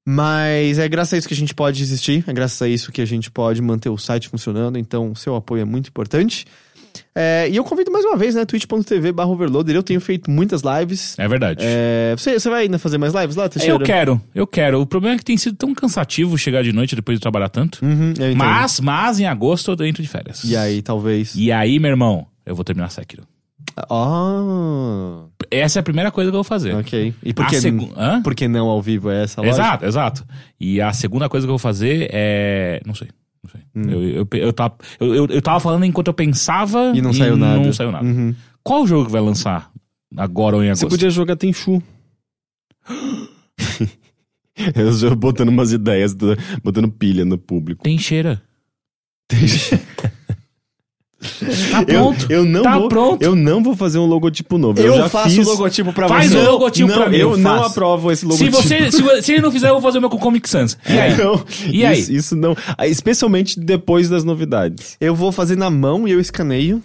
Speaker 1: Mas é graças a isso que a gente pode existir, é graças a isso que a gente pode manter o site funcionando, então seu apoio é muito importante. É, e eu convido mais uma vez, né? twitch.tv barra overloader. Eu tenho feito muitas lives.
Speaker 3: É verdade.
Speaker 1: É, você, você vai ainda fazer mais lives lá, Teixeira?
Speaker 3: eu quero, eu quero. O problema é que tem sido tão cansativo chegar de noite depois de trabalhar tanto.
Speaker 1: Uhum.
Speaker 3: Mas, mas em agosto eu entro de férias.
Speaker 1: E aí, talvez.
Speaker 3: E aí, meu irmão, eu vou terminar Sekiro.
Speaker 1: Ah,
Speaker 3: Essa é a primeira coisa que eu vou fazer.
Speaker 1: ok. E por que,
Speaker 3: segu- Hã?
Speaker 1: por que não ao vivo é essa lógica?
Speaker 3: Exato, exato. E a segunda coisa que eu vou fazer é. Não sei. Não sei.
Speaker 1: Hum.
Speaker 3: Eu, eu, eu, tava, eu, eu, tava falando enquanto eu pensava
Speaker 1: E não saiu nada.
Speaker 3: Não saiu nada.
Speaker 1: Uhum.
Speaker 3: Qual o jogo que vai lançar agora ou em
Speaker 2: Você
Speaker 3: agosto?
Speaker 2: podia jogar Tenchu. Eu já botando umas ideias, do- botando pilha no público.
Speaker 3: Tem cheira. Tá
Speaker 2: Eu,
Speaker 3: pronto.
Speaker 2: eu não
Speaker 3: tá
Speaker 2: vou,
Speaker 3: pronto.
Speaker 2: eu não vou fazer um logotipo novo. Eu,
Speaker 1: Eu,
Speaker 2: já
Speaker 1: faço
Speaker 2: fiz.
Speaker 1: o logotipo pra
Speaker 3: Faz
Speaker 1: você.
Speaker 3: o logotipo
Speaker 2: não,
Speaker 3: pra mim.
Speaker 2: eu não
Speaker 1: faço.
Speaker 2: aprovo esse
Speaker 3: Se,
Speaker 2: logotipo.
Speaker 3: você, se, se ele não fizer, eu vou fazer o meu com Comic Sans. E aí?
Speaker 2: Não,
Speaker 3: E aí?
Speaker 2: Isso, isso não. Ah, Especialmente depois das novidades.
Speaker 1: Eu vou fazer na mão e eu escaneio.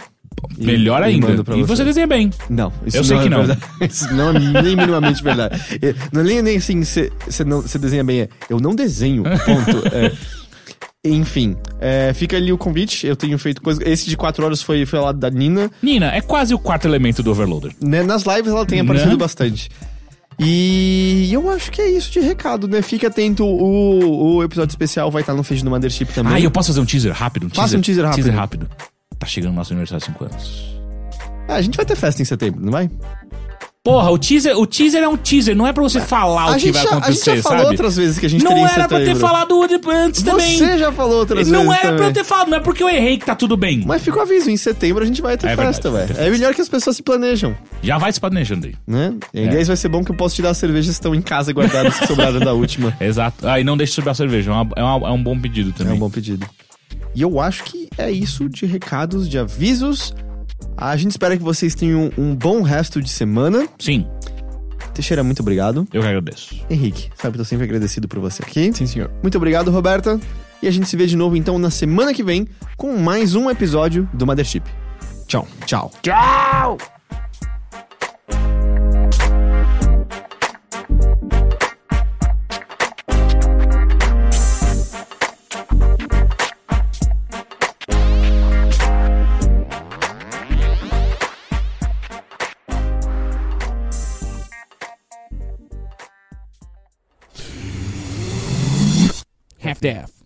Speaker 1: E-
Speaker 3: Melhor
Speaker 1: e
Speaker 3: ainda.
Speaker 1: mando pra
Speaker 3: E você
Speaker 1: você.
Speaker 3: desenha bem.
Speaker 1: Não, isso
Speaker 3: Eu
Speaker 1: não
Speaker 3: sei
Speaker 1: é
Speaker 3: que não.
Speaker 1: verdade. [LAUGHS] Isso não é nem minimamente verdade. É, Não é nem, nem assim, você desenha bem, é, eu não desenho, ponto. É. Enfim, é, fica ali o convite, eu tenho feito coisa. Esse de 4 horas foi, foi ao lado da Nina.
Speaker 3: Nina, é quase o quarto elemento do Overloader.
Speaker 1: Né? Nas lives ela tem aparecido
Speaker 3: Né?
Speaker 1: bastante. E eu acho que é isso de recado, né? Fica atento, o, o episódio especial vai estar no feed do Mothership também.
Speaker 3: Ah, eu posso fazer um teaser rápido? Um
Speaker 1: Faça um teaser rápido.
Speaker 3: Teaser rápido. Tá chegando o nosso aniversário de 5 anos.
Speaker 1: Ah, a gente vai ter festa em setembro, não vai?
Speaker 3: Porra, o teaser, o teaser é um teaser, não é pra você falar o
Speaker 1: a,
Speaker 3: que
Speaker 1: gente
Speaker 3: vai
Speaker 1: já, a gente
Speaker 3: acontecer,
Speaker 1: já falou
Speaker 3: sabe?
Speaker 1: outras vezes que a gente
Speaker 3: não
Speaker 1: em
Speaker 3: era pra ter
Speaker 1: setembro.
Speaker 3: falado antes também.
Speaker 1: Você já falou outras
Speaker 3: não
Speaker 1: vezes
Speaker 3: era pra eu
Speaker 1: também.
Speaker 3: ter falado, não é porque eu errei que tá tudo bem.
Speaker 1: Mas fica o aviso, em setembro a gente vai ter
Speaker 3: É
Speaker 1: festa, velho. É melhor que as pessoas se planejam,
Speaker 3: Já vai se planejando aí.
Speaker 1: né? E
Speaker 3: É.
Speaker 1: aliás, vai ser bom que eu posso tirar as cervejas que estão em casa guardadas que sobraram da última. [LAUGHS]
Speaker 3: Exato. Ah, e não deixe de sobrar cerveja. É, uma- é uma- é um bom pedido
Speaker 1: É
Speaker 3: também.
Speaker 1: um bom pedido. E eu acho que é isso de recados, de avisos. A gente espera que vocês tenham um bom resto de semana.
Speaker 3: Sim,
Speaker 1: Teixeira, muito obrigado.
Speaker 3: eu que agradeço.
Speaker 1: Henrique, sabe, tô sempre agradecido por você aqui.
Speaker 2: Sim, senhor.
Speaker 1: Muito obrigado, Roberta. E a gente se vê de novo então na semana que vem com mais um episódio do Mothership. Tchau. Tchau.
Speaker 3: Tchau! Staff.